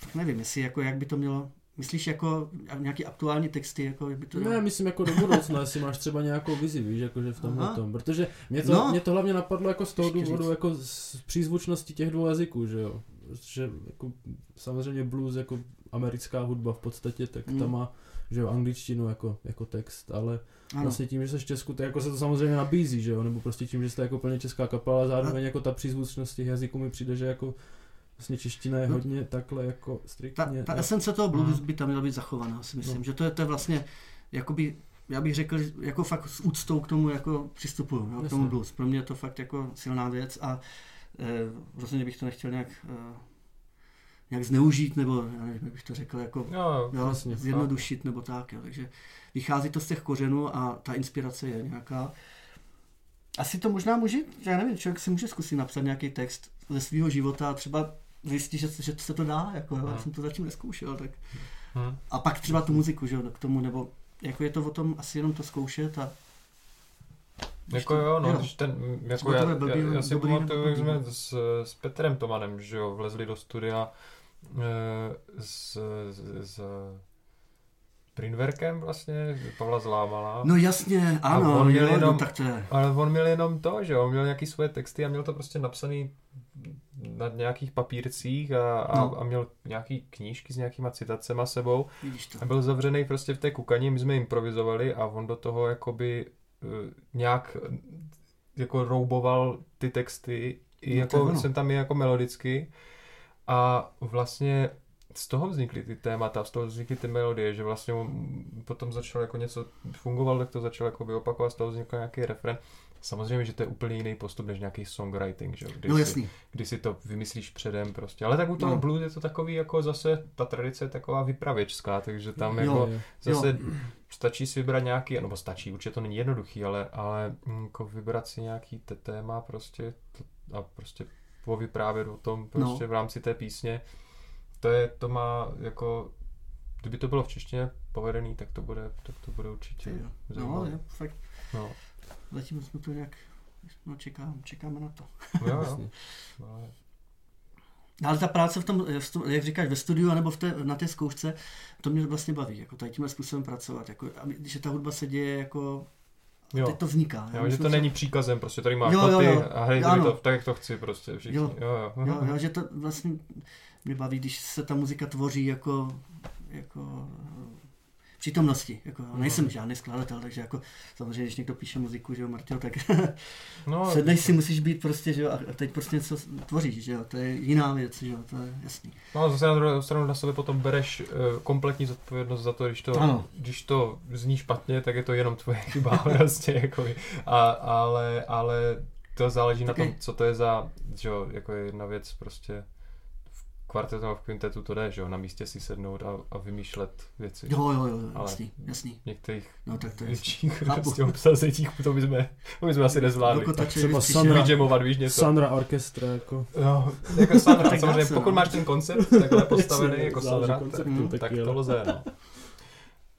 tak nevím, jestli jako, jak by to mělo, myslíš jako nějaký aktuální texty, jako jak by to Ne, myslím jako do budoucna, jestli máš třeba nějakou vizi, víš, jakože v tomhle tom, protože mě to, No. mě to hlavně napadlo jako z toho důvodu, jako z přízvučnosti těch dvou jazyků, že jo, že jako samozřejmě blues jako americká hudba v podstatě, tak ta Mm. má, že jo, angličtinu jako, jako text, ale ano. vlastně tím, že jsi v Česku, tak jako se to samozřejmě nabízí, že jo, nebo prostě tím, že jste jako plně česká kapela, zároveň jako ta přízvučnost těch jazyků mi přijde, že jako vlastně čeština je No. hodně takhle jako ta, striktně. ta esence toho blues Mm. by tam měla být zachovaná, si myslím, No. že to je, to je vlastně, jakoby, já bych řekl, že jako fakt s úctou k tomu jako přistupuju, jo, k tomu blues. Pro mě je to fakt jako silná věc a eh, rozhodně bych to nechtěl nějak, eh, nějak zneužít, nebo já nevím, jak bych to řekl, jako Jo, jo. jo, jasně, zjednodušit nebo tak, jo. takže vychází to z těch kořenů a ta inspirace je nějaká. Asi to možná může, já nevím, člověk si může zkusit napsat nějaký text ze svého života a třeba zjistí, že, že se to dá, jako jo, já Hmm. jsem to zatím neskoušel, tak Hm. a pak třeba tu muziku, že jo, k tomu, nebo jako je to o tom asi jenom to zkoušet a Jako to- jo, no, když ten, jako já, blbý, já, já si pamatuju, jak jsme s, s Petrem Tomanem, že jo, vlezli do studia eh, s, s, s Prinverkem vlastně, Pavla Zlámala. No jasně, ano, on měl jo, jenom- no, tak to je. Ale on měl jenom to, že jo, on měl nějaký svoje texty a měl to prostě napsaný na nějakých papírcích a, a, No. a měl nějaký knížky s nějakýma citacema sebou Vidíš to. a byl zavřený prostě v té kukani, my jsme improvizovali a on do toho jakoby eh, nějak eh, jako rouboval ty texty, i No, jako jsem tam i jako melodicky a vlastně z toho vznikly ty témata, z toho vznikly ty melodie, že vlastně potom začal jako něco fungoval, tak to začal jako opakovat, z toho vznikl nějaký refren. Samozřejmě, že to je úplně jiný postup než nějaký songwriting, že jo, kdy, No si, jasný. kdy si to vymyslíš předem prostě. Ale tak u toho No. blues je to takový jako zase, ta tradice je taková vypravěčská, takže tam Jo, jako jo. zase stačí si vybrat nějaký, nebo stačí, určitě to není jednoduchý, ale, ale jako vybrat si nějaký te- téma prostě to, a prostě povyprávět o tom prostě no. v rámci té písně. To je, to má jako, kdyby to bylo v češtině povedený, tak to bude, tak to bude určitě Jo. No, je, fakt. No, Zatím jsme to nějak, no čekám, čekáme na to. jo, jo. Jasně. No, No, Ale ta práce v tom, jak říkáš, ve studiu nebo v té, na té zkoušce, to mě vlastně baví, jako tady tímhle způsobem pracovat, jako, když ta hudba se děje jako, Jo. teď to vzniká. Jo, My že to se- není příkazem, prostě tady máš Jo, jo, jo. a hej to tak, jak to chci prostě všichni. Jo. Jo, jo. jo. Jo, jo, že to vlastně mě baví, když se ta muzika tvoří jako, jako přítomnosti. Jako, Mhm. nejsem žádný skladatel, takže jako samozřejmě, když někdo píše muziku, že jo, Martino, tak *laughs* No, sedneš si, musíš být prostě, že jo, a teď prostě něco tvoříš, že jo, to je jiná věc, že jo, to je jasný. No a zase na druhou stranu na sebe potom bereš uh, kompletní zodpovědnost za to, když to, Ano. když to zní špatně, tak je to jenom tvoje *laughs* chyba *laughs* prostě, jako, a, ale, ale to záleží na Taky- tom, co to je za, že jo, jako je jedna věc prostě kvartetu nebo v kvintetu to jde, že jo, na místě si sednout a, a vymýšlet věci. Jo, jo, jo, Ale- jasný, jasný. V některých No tak to je větších *laughs* prostě obsazeních, to bychom, to bychom asi nezvládli. Doko tače, třeba Sandra- Vydžemovat, víš něco. Sandra Orchestra, jako. No, jako Sandra, *laughs* Tak samozřejmě, pokud no. máš ten koncept takhle postavený *laughs* jako Sandra, konceptu tak taky, to lze, no.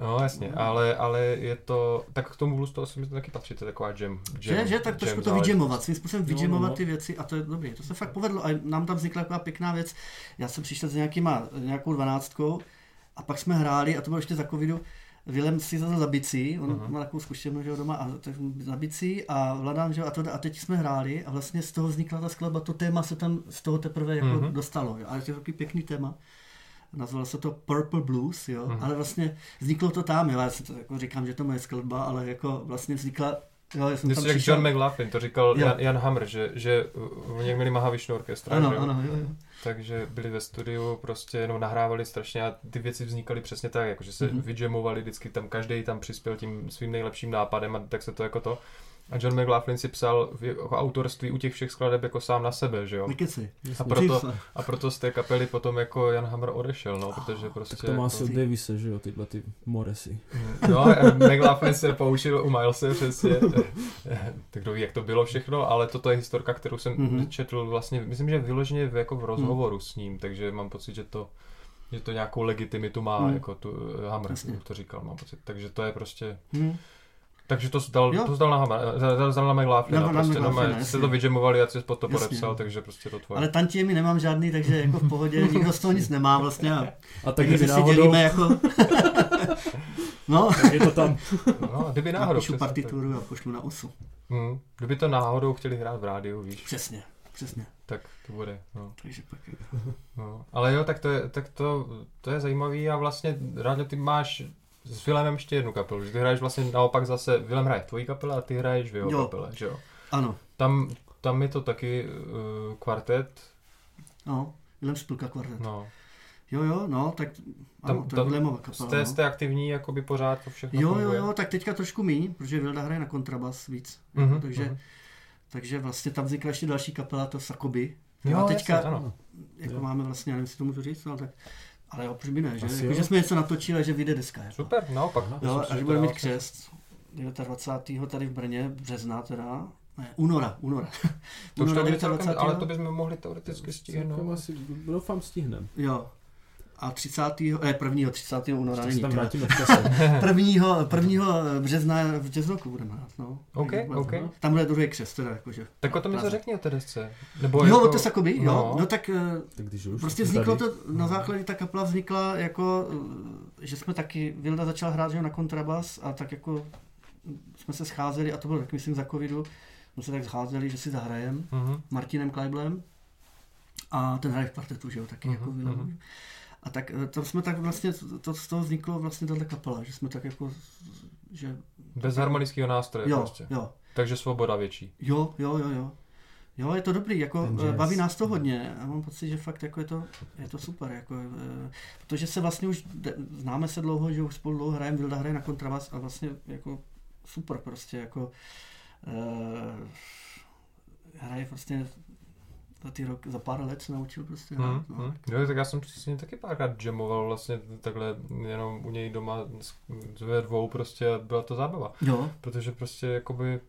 No jasně, ale, ale je to, tak k tomu blues to asi mi to taky patří, to je taková jam, jam Že, že, tak trošku to vydžemovat, svým způsobem No, no, vydžemovat no. ty věci a to je dobrý, to se fakt povedlo a nám tam vznikla taková pěkná věc, já jsem přišel s nějakýma, nějakou dvanáctkou a pak jsme hráli a to bylo ještě za covidu, Vilem si za bicí, on Mhm. má takovou zkušenost že jo, doma, a tak za bicí a Vladán, že jo, a, to, a teď jsme hráli a vlastně z toho vznikla ta skladba, to téma se tam z toho teprve jako Mhm. dostalo, jo. a je to takový pěkný téma. Nazvalo se to Purple Blues, jo, Mhm. ale vlastně vzniklo to tam, jo, já si to jako říkám, že to moje skladba, ale jako vlastně vznikla, jo, já jsem tam jak přišel- John McLaughlin, to říkal Jo. Jan, Jan Hammer, že, že uh, oni měli Mahavishnu orchestra, Ano, že ano, jo, jo. takže byli ve studiu, prostě jenom nahrávali strašně a ty věci vznikaly přesně tak, jako že se Mhm. mm-hmm. vyjamovali vždycky tam, každý tam přispěl tím svým nejlepším nápadem a tak se to jako to. A John McLaughlin si psal v jako autorství u těch všech skladeb jako sám na sebe, že jo? Nekeci. A proto, a proto z té kapely potom jako Jan Hammer odešel, no, protože prostě... Tak to má jako, od Davise, že jo, tyhle ty Moresy. No, a McLaughlin se poučil u Milese přesně. *laughs* tak kdo ví, jak to bylo všechno, ale toto je historka, kterou jsem Mhm. mm-hmm. četl vlastně, myslím, že vyloženě v, jako v rozhovoru s ním, takže mám pocit, že to že to nějakou legitimitu má, Mhm. jako tu eh, Hammer Jasně. to říkal, mám pocit. Takže to je prostě, Hm. Takže to zdal, Jo. to zdal na Hammer, zdal, zdal na McLaughlina, Na- na prostě, no, McLaughlina, jste to vyjamovali a ty jsi pod to Jasně, podepsal, no. takže prostě to tvoje. Ale tantiemi nemám žádný, takže jako v pohodě, *laughs* nikdo z toho nic nemá vlastně. A, A tak takže kdyby si náhodou, dělíme jako... *laughs* no, tak je to tam. No, a kdyby náhodou. napíšu přesně tak. partituru a pošlu na osu. Hmm. Kdyby to náhodou chtěli hrát v rádiu, víš, Přesně, přesně. tak to bude. No. Takže pak... No. Ale jo, tak to je, tak to, to je zajímavý a vlastně rád, ty máš s Vilemem ještě jednu kapelu, že ty hraješ vlastně naopak zase, Vilem hraje v tvojí kapele a ty hraješ v jeho Jo. kapele, že jo? Ano, Tam, tam je to taky uh, kvartet, no, Vilém Spilka kvartet. no. Jo, jo, no, tak ano, Tam- to je tam Vilémova kapela. Jste, no. jste aktivní, jakoby pořád to všechno Jo, jo, funguje? jo, tak teďka trošku míň, protože Vilda hraje na kontrabas víc. Mhm, takže, mhm. takže vlastně tam vznikla ještě další kapela, to Sakoby. Jo, a teďka, jasně, ano. jako Jo. máme vlastně, já nevím, jestli to můžu říct, no, tak, ale jo, proč by ne, že? Asi Jako, jo. že jsme něco natočili a že vyjde deska. Jako. Super, naopak. Aha. Jo, Myslím si, a že to bude mít dává křest 29. tady v Brně, března teda, ne, února, února. To února bude celkem, 29. ale to bychom mohli teoreticky stihnout. asi, doufám, stihnem. Jo. A 30. ne, 1. 30. února není. tam vrátíme v čase. *laughs* 1. 1. března v Jazzroku budeme hrát, no. OK, bude- OK. Tam bude druhý křest, teda jakože. Tak o tom něco řekni o té desce. Nebo Jo, jako, to Sakoby, jo. no. No, tak eh, Tak když už, prostě vzniklo tady. to, na základě ta kapela vznikla jako, eh, že jsme taky, Vilda začala hrát že jo, na kontrabas a tak jako jsme se scházeli a to bylo tak myslím za covidu, jsme se tak scházeli, že si zahrajem Mhm. Martinem Kleiblem a ten hraje v partetu, že jo, taky Mhm, jako Vilda. mhm. A tak eh, tam jsme tak vlastně, to, z toho vzniklo vlastně tato kapela, že jsme tak jako, že Bez harmonického nástroje jo, prostě. jo, Takže svoboda větší. Jo, jo, jo, jo. Jo, je to dobrý, jako Ten eh, baví nás to hodně a mám pocit, že fakt jako je to, je to super, jako, eh, protože se vlastně už, de- známe se dlouho, že už spolu dlouho hrajeme, Vilda hraje na kontrabas a vlastně jako super prostě, jako uh, hraje prostě za ty rok, za pár let se naučil prostě hrát, no. hmm. Jo, tak já jsem přesně taky párkrát jamoval vlastně takhle jenom u něj doma s- ve dvou prostě a byla to zábava. Jo, Protože prostě jakoby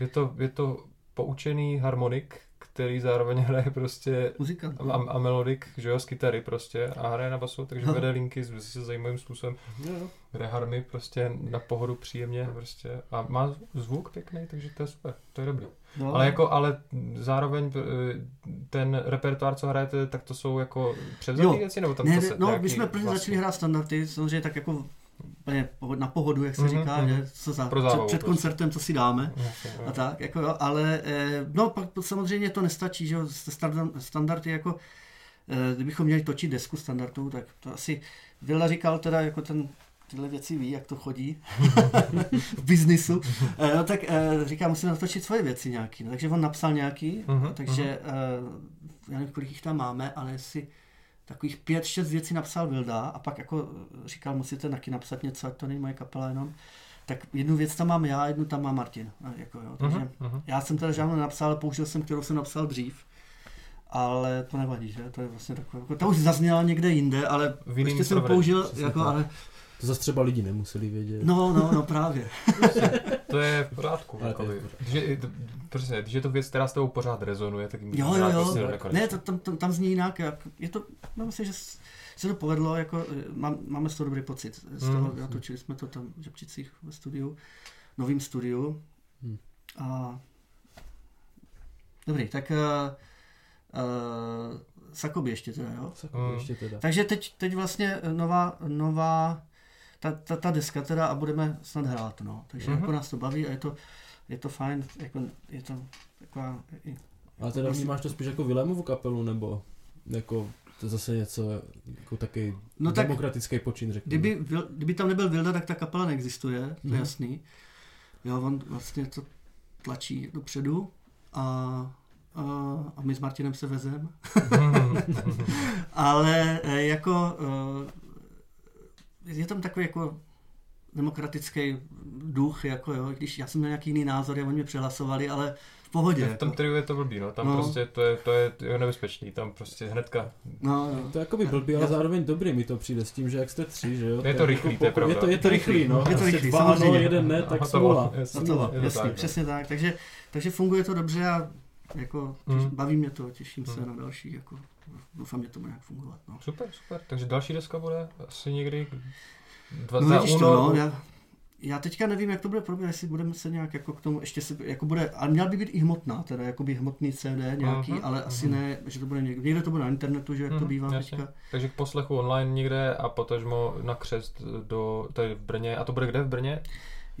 je to, je to poučený harmonik, který zároveň *laughs* hraje prostě muzika. a, a melodik, že jo, z kytary prostě a hraje na basu, takže No. vede linky s, s zajímavým způsobem. Jo, jo. Hraje harmy prostě na pohodu příjemně prostě a má zvuk pěkný, takže to je super, to je dobrý. No, Ale jako, ale zároveň eh, ten repertoár, co hrajete, tak to jsou jako převzaté věci, nebo tam ne, zase no, my jsme prvně vlastní? začali hrát standardy, samozřejmě tak jako úplně na pohodu, jak se Mhm, říká, mhm. že co za, Pro před, zábavu před prostě. koncertem, co si dáme. Jo. A tak, jako jo, ale eh, no pak samozřejmě to nestačí, že standard, standardy jako, eh, kdybychom měli točit desku standardů, tak to asi Villa říkal teda, jako ten tyhle věci ví, jak to chodí *laughs* v biznisu, eh, no, tak eh, říká, musíme natočit svoje věci nějaký, no, takže on napsal nějaký, Mhm, takže eh, já nevím, kolik jich tam máme, ale si takových pět, šest věcí napsal Vilda a pak jako říkal, musíte taky napsat něco, ať to není moje kapela jenom. Tak jednu věc tam mám já, jednu tam má Martin. Jako, jo, takže Mhm, mhm. já jsem teda žádnou nenapsal, ale použil jsem, kterou jsem napsal dřív. Ale to nevadí, že? To je vlastně takové. Jako, ta už zazněla někde jinde, ale V ještě jsem použil, jako, ale, To zase třeba lidi nemuseli vědět. no, no, no, právě. *laughs* To je v pořádku. Když je, přesně, když je to věc, která s tebou pořád rezonuje, tak jim Jo, jo, jo. prostě Ne, to, tam, tam, tam zní jinak. Jak, je to, no, myslím, že se to povedlo, jako, eh, mám, máme z toho dobrý pocit. Z toho, Mm. natočili jsme to tam v Žepčicích ve studiu, novým studiu. Hmm. A dobrý, tak uh, uh, Sakoby ještě teda, jo? Tak Mm. ještě teda. Takže teď, teď vlastně nová, nová ta, ta, ta deska teda a budeme snad hrát, no. Takže Mhm. mm-hmm. jako nás to baví a je to, je to fajn, jako, je to taková, i- Ale teda vnímáš to spíš jako Vilémovu kapelu, nebo jako to je zase něco jako taky No tak- demokratický počin, řekněme. Kdyby, kdyby tam nebyl Vilda, tak ta kapela neexistuje, to je Mhm. jasný. Jo, on vlastně to tlačí dopředu a, a, a my s Martinem se vezem. *laughs* Ale eh, jako eh, je tam takový jako demokratický duch, jako jo, když já jsem měl nějaký jiný názor, a oni mě přehlasovali, ale v pohodě. v tom Jako. triu je to blbý, no. Tam No. prostě to je, to je, to je nebezpečný, tam prostě hnedka. No, no. To je jakoby blbý, ale zároveň dobrý mi to přijde s tím, že jak jste tři, že jo? Je to rychlý, jako to je Je pravda. to, je to rychlý, no. Je to Prostě rychlý, dva ano, samozřejmě. jeden ne, tak Hotovo, smůla. jasně. No to, Je to jasný, tak, no. přesně tak. Takže, takže funguje to dobře a jako Mm. baví mě to, těším se Mm. na další, jako doufám, že to bude nějak fungovat. No. Super, super. Takže další deska bude asi někdy dva, No vidíš to, no, já, já teďka nevím, jak to bude probíhat, jestli budeme se nějak jako k tomu ještě se, jako bude, ale měla by být i hmotná, teda jako by hmotný CD nějaký, Mhm, ale asi mhm. ne, že to bude někde, někde to bude na internetu, že jak to Mhm, bývá jasně. teďka. Takže k poslechu online někde a potažmo na křest do, tady v Brně. A to bude kde v Brně?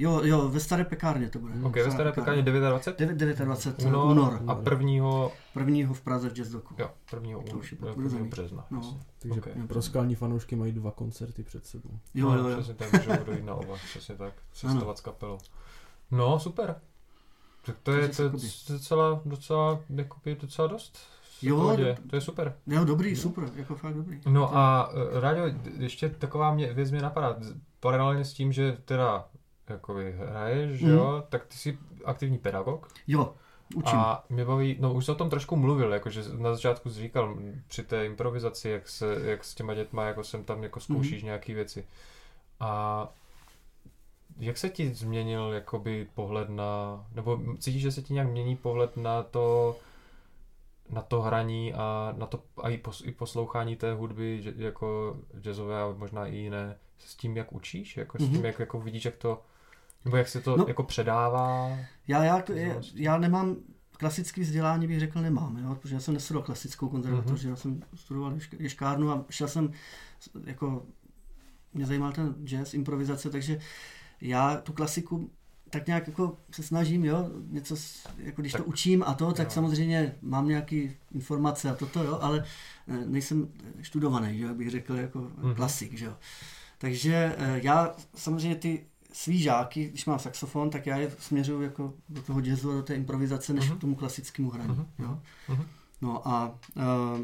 Jo, jo, ve staré pekárně to bude. Ok, ve staré pekárně 29. 29. Únor, únor, a prvního, prvního v Praze v Jazzdoku. jo, prvního, To už je únor, potvrzený. prvního března. No. Takže Ok. pro skalní fanoušky mají dva koncerty před sebou. Jo, no, jo, jo. Přesně tak, můžou dojít na oba, přesně tak, *laughs* cestovat s kapelou. No, super. Tak to to je jakoby- docela, docela, jakoby docela dost. Jo, pohodě. to je super. Jo, dobrý, super, jako fakt dobrý. No a eh, Ráďo, ještě taková mě, věc mě napadá, paralelně s tím, že teda jakoby hraješ, že Mhm. jo, tak ty jsi aktivní pedagog Jo, učím. a mě baví, no už jsi o tom trošku mluvil, jakože na začátku jsi říkal při té improvizaci, jak, se, jak s těma dětma, jako sem tam jako zkoušíš Mhm. nějaký věci. A jak se ti změnil jakoby pohled na, nebo cítíš, že se ti nějak mění pohled na to, na to hraní a na to a i, pos, i poslouchání té hudby že, jako jazzové a možná i jiné s tím, jak učíš, jako s tím, Mhm. jak jako vidíš, jak to, nebo jak se to No. jako předává. Já, já, já, Znalosti. já nemám klasické vzdělání, bych řekl, nemám, jo? protože já jsem nestudoval klasickou konzervatoř, Mhm. já jsem studoval ješk- ješkárnu a šel jsem, jako, mě zajímal ten jazz, improvizace, takže já tu klasiku tak nějak jako se snažím, jo, něco, jako když Tak- to učím a to, tak jo. samozřejmě mám nějaký informace a toto, jo, ale eh, nejsem študovaný, že jo, bych řekl, jako Mhm. klasik, že jo. Takže eh, já samozřejmě ty svý žáky, když mám saxofon, tak já je směřuju jako do toho jazzu a do té improvizace, než Mhm. k tomu klasickému hraní. Mhm. Jo? Mhm. No a uh,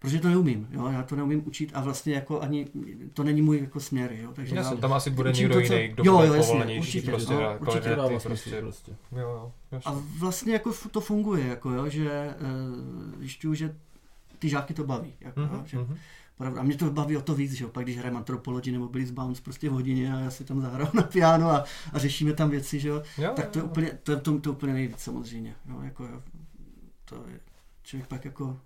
protože to neumím, jo, já to neumím učit a vlastně jako ani, to není můj jako směr, jo, takže Jasně, já, tam asi bude někdo to, co- jiný, kdo Jo, bude jo, jasně, určitě, prostě no, určitě dává smysl prostě, prostě. jo, jo, jasně. a vlastně jako to funguje, jako jo, že eh, zjišťuju, že ty žáky to baví, jako, jo, Mhm, že, mhm. Pravda. A mě to baví o to víc, že jo. Pak když hrajeme Anthropology nebo Billy's Bounce prostě v hodině a já si tam zahraju na piano a, a řešíme tam věci, že jo. Jo, Tak to je jo, úplně, to, to, to úplně nejvíc samozřejmě. Jo, jako, jo, to je, člověk pak jako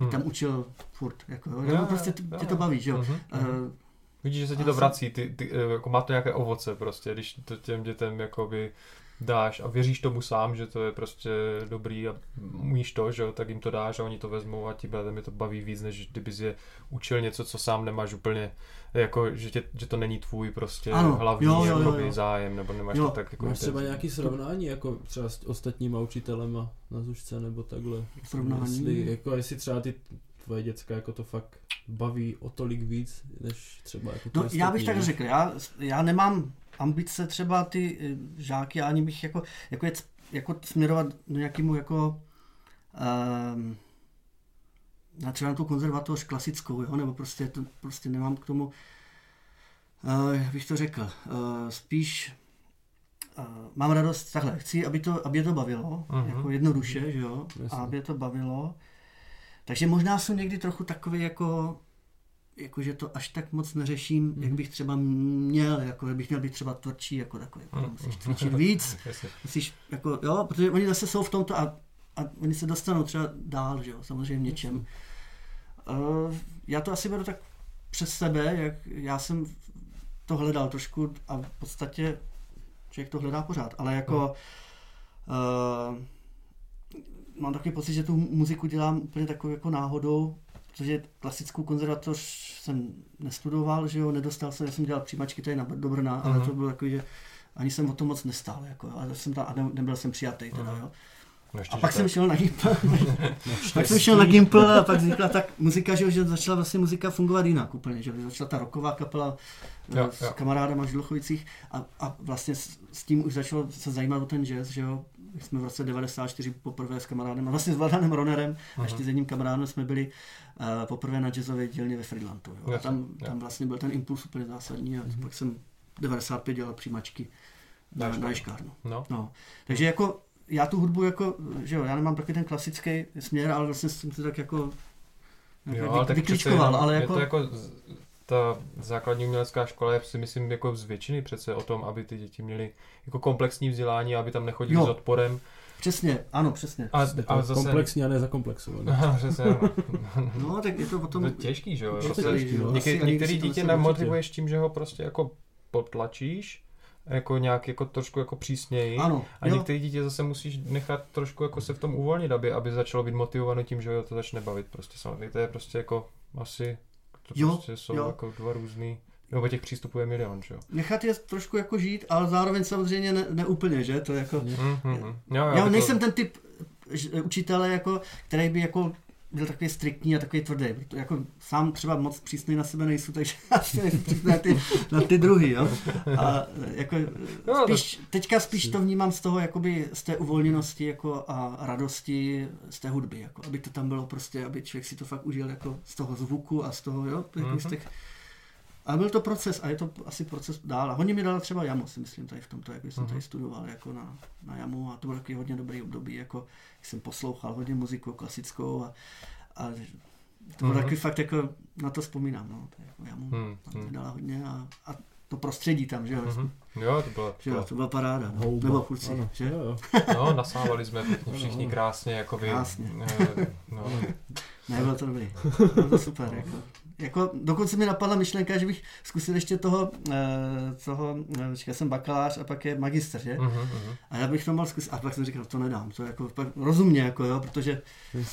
Hmm. tam učil furt, jako jo. Jo, prostě t- jo, tě to baví, že jo. Mhm, mhm. Eh, Vidíš, že se ti to vrací, ty, ty, eh, jako má to nějaké ovoce prostě, když to těm dětem jakoby dáš a věříš tomu sám, že to je prostě dobrý a umíš to, že jo, tak jim to dáš a oni to vezmou a ti mi to baví víc, než kdybys je učil něco, co sám nemáš úplně, jako, že, tě, že to není tvůj prostě Ano, hlavní jo, jo, jo, jo. zájem, nebo nemáš Jo. to tak jako Máš třeba intenzivní. nějaký srovnání, jako třeba s ostatníma učitelema na Zušce nebo takhle? Srovnání? Jestli, jako jestli třeba ty tvoje děcka jako to fakt baví o tolik víc, než třeba jako No, já bych tak řekl, já, já nemám ambice třeba ty eh, žáky, ani bych jako, jako, je, jako směrovat do nějakému jako um, na třeba na tu konzervatoř klasickou, jo, nebo prostě, to, prostě nemám k tomu, uh, jak bych to řekl, uh, spíš uh, mám radost takhle, chci, aby, to, aby je to bavilo, Mhm. jako jednoduše, že jo, Jasně. aby je to bavilo. Takže možná jsem někdy trochu takový jako jakože to až tak moc neřeším, Mhm. jak bych třeba měl, jako bych měl být třeba tvrdší, jako takový, jako Mhm. musíš cvičit víc, *laughs* musíš, jako, jo, protože oni zase jsou v tomto a, a oni se dostanou třeba dál, že jo, samozřejmě v něčem. Uh, já to asi beru tak přes sebe, jak já jsem to hledal trošku a v podstatě člověk to hledá pořád, ale jako uh, mám takový pocit, že tu muziku dělám úplně takovou jako náhodou, protože klasickou konzervatoř jsem nestudoval, že jo, nedostal jsem, já jsem dělal přijímačky tady na, do Brna, ale Mhm. to bylo takový, že ani jsem o tom moc nestál, jako, ale jsem tam, a ne, nebyl jsem přijatý teda, Mhm. jo. No ještě, A *laughs* pak jsem šel na Gimpl, pak jsem šel na Gimpl a pak vznikla tak muzika, že, jo, že začala vlastně muzika fungovat jinak úplně, že začala ta rocková kapela Jo, jo, s jo. kamarádem v Žilochovicích a, a vlastně s, s, tím už začalo se zajímat o ten jazz, že jo, jsme v roce 94 poprvé s kamarádem, a vlastně s Vladanem Ronerem a ještě s jedním kamarádem jsme byli uh, poprvé na jazzové dílně ve Friedlandu. Jo. A tam, tam vlastně byl ten impuls úplně zásadní a pak jsem 95 dělal přijímačky Na na, Ješkárnu. No, No. Takže jako já tu hudbu jako, že jo, já nemám takový ten klasický směr, ale vlastně jsem to tak jako jo, vy- ale tak vyklíčkoval, ale je jako, to jako z- ta základní umělecká škola je si myslím jako z většiny přece o tom, aby ty děti měly jako komplexní vzdělání, aby tam nechodili Jo. s odporem. přesně, ano, přesně. A, a zase... komplexní a nezakomplexovaný. Aha, přesně, no. *laughs* No, tak je to o To tom, je těžký, že jo? Je to Prostě těžký, no. Některý, dítě namotivuješ tím, že ho prostě jako potlačíš, jako nějak jako trošku jako přísněji. ano, A jo, některé dítě zase musíš nechat trošku jako se v tom uvolnit, aby, aby začalo být motivované tím, že ho to začne bavit prostě samozřejmě. To je prostě jako asi, to Jo, prostě jsou jo. jako dva různý, nebo těch přístupů je milion, že jo. nechat je trošku jako žít, ale zároveň samozřejmě ne, neúplně, že? To je jako, Mm, mm, mm. Jo, jo, já jako- nejsem ten typ učitele, jako, který by jako byl takový striktní a takový tvrdý. Protože jako sám třeba moc přísný na sebe nejsou, takže *laughs* já si nejsem přísný na ty, na ty druhý, jo. A jako No, spíš, teďka spíš to vnímám z toho, jakoby z té uvolněnosti jako a radosti z té hudby, jako, aby to tam bylo prostě, aby člověk si to fakt užil jako z toho zvuku a z toho, jo, jako Mhm. z těch, a byl to proces a je to asi proces dál. A hodně mi dala třeba Jamu, si myslím, tady v tomto, jak jsem Mhm. tady studoval jako na, na Jamu a to bylo takový hodně dobrý období, jako jak jsem poslouchal hodně muziku klasickou a, a to bylo Mhm. takový fakt jako, na to vzpomínám, no, to jako Jamu, Hmm, tam mi dala hodně a, a to prostředí tam, že jo, Mhm. Jo, to bylo, že jo, to byla paráda, no. Houba. nebo kluci, Ano, že? jo, jo. no, nasávali jsme všichni krásně, jakoby, Krásně. eh, no, Ne, bylo to dobrý. Bylo to super. Jako. Jako, dokonce mi napadla myšlenka, že bych zkusil ještě toho, eh, toho eh, já jsem bakalář a pak je magister, že? mhm, mhm. A já bych to mohl zkusit. A pak jsem říkal, to nedám, to jako, pak, rozumně, jako jo, protože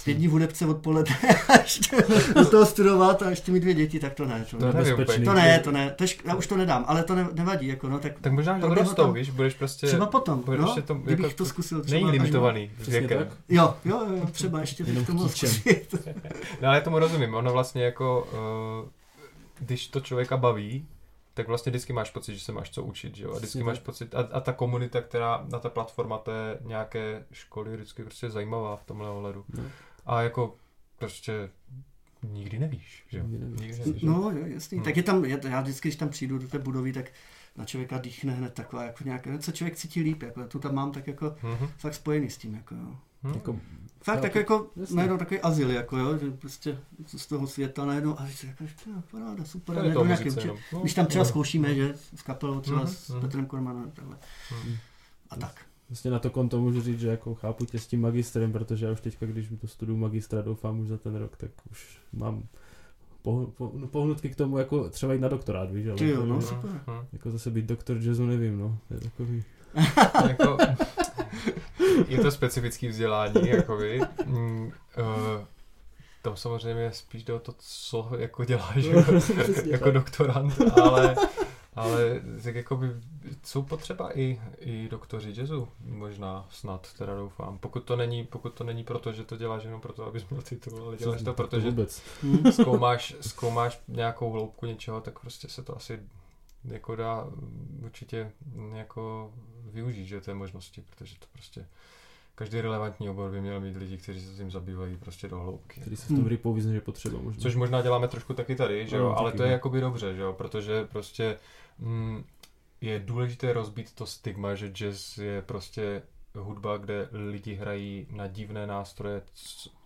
pět dní v hudebce odpoledne *laughs* a ještě do toho studovat a ještě mít dvě děti, tak to ne. To, To nebezpečný. To ne, to ne, to šk- já už to nedám, ale to ne, nevadí, jako no, tak Tak možná, že dorostou, tam- víš, budeš prostě, třeba potom, budeš no, ještě to, kdybych jako, to zkusil třeba není limitovaný věkem. Jo, jo, jo, třeba ještě bych to mohl zkusit. *laughs* No ale já tomu rozumím, ono vlastně jako, uh, když to člověka baví, tak vlastně vždycky máš pocit, že se máš co učit, že jo? A vždycky máš pocit, a, a ta komunita, která na ta platforma té nějaké školy vždycky prostě zajímavá v tomhle ohledu. No. A jako prostě nikdy nevíš, že jo? Nikdy nevíš. Nikdy nevíš. No, jo, jasný. Hmm. Tak je tam, já já vždycky, když tam přijdu do té budovy, tak na člověka dýchne hned taková, jako nějaké, co člověk cítí líp, jako tu tam mám tak jako Mhm. fakt spojený s tím, jako jo. Hm? Jako, Fakt Jo, tak jako jasně. najednou takový azyl, jako jo, že prostě z toho světa najednou a říkáš, jako, no, paráda, super, To je najednou nějaký. No, Když tam třeba no. zkoušíme, že s kapelou třeba Mhm, s mhm. Petrem Kormanem, takhle. Mhm. A tak. Vlastně na to konto můžu říct, že jako chápu tě s tím magistrem, protože já už teďka, když to studuju magistra, doufám už za ten rok, tak už mám poh- po- no, pohnutky k tomu, jako třeba jít na doktorát, víš, ale Ty jo, no, jako, super. Hm. jako zase být doktor jazzu, nevím, no, je takový, *laughs* jako, je to specifický vzdělání, jakoby. Mm, uh, tam samozřejmě spíš jde o to, co jako děláš Přesně jako tak. doktorant, ale, ale tak jakoby jsou potřeba i, i doktoři jazzu, možná snad, teda doufám. Pokud to není, pokud to není proto, že to děláš jenom proto, abys měl titul, ale děláš to, tak protože vůbec. Hm. zkoumáš, zkoumáš nějakou hloubku něčeho, tak prostě se to asi jako dá mm, určitě mm, jako využít, že té možnosti, protože to prostě každý relevantní obor by měl mít lidi, kteří se tím zabývají prostě do hloubky. Který se v tom Hmm. rypou vyzne, že potřeba možná. Což možná děláme trošku taky tady, že jo, Ano, ale to je no. jakoby dobře, že jo, protože prostě mm, je důležité rozbít to stigma, že jazz je prostě hudba, kde lidi hrají na divné nástroje,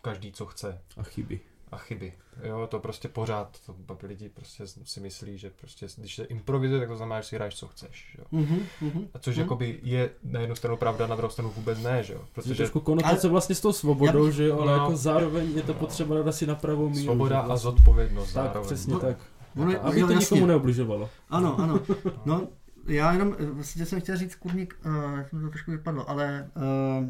každý co chce A chyby. A chyby. Jo, to prostě pořád, to pak lidi prostě si myslí, že prostě, když se improvizuje, tak to znamená, že si hraješ, co chceš, jo. Mhm, mhm. A což Mhm. jakoby je na jednu stranu pravda, na druhou stranu vůbec ne, že jo. Protože Protože trošku konotace Ale- vlastně s tou svobodou, Já že jo, ale no. jako zároveň je to No. potřeba dát asi na pravou míru. svoboda a vlastně- zodpovědnost Tak, zároveň. přesně No, tak. Ono je- Aby jo, to jasně. nikomu neobližovalo. Ano, ano. No, já jenom, eh, vlastně jsem chtěl říct, kurník, uh, jsem to trošku vypadlo, ale uh,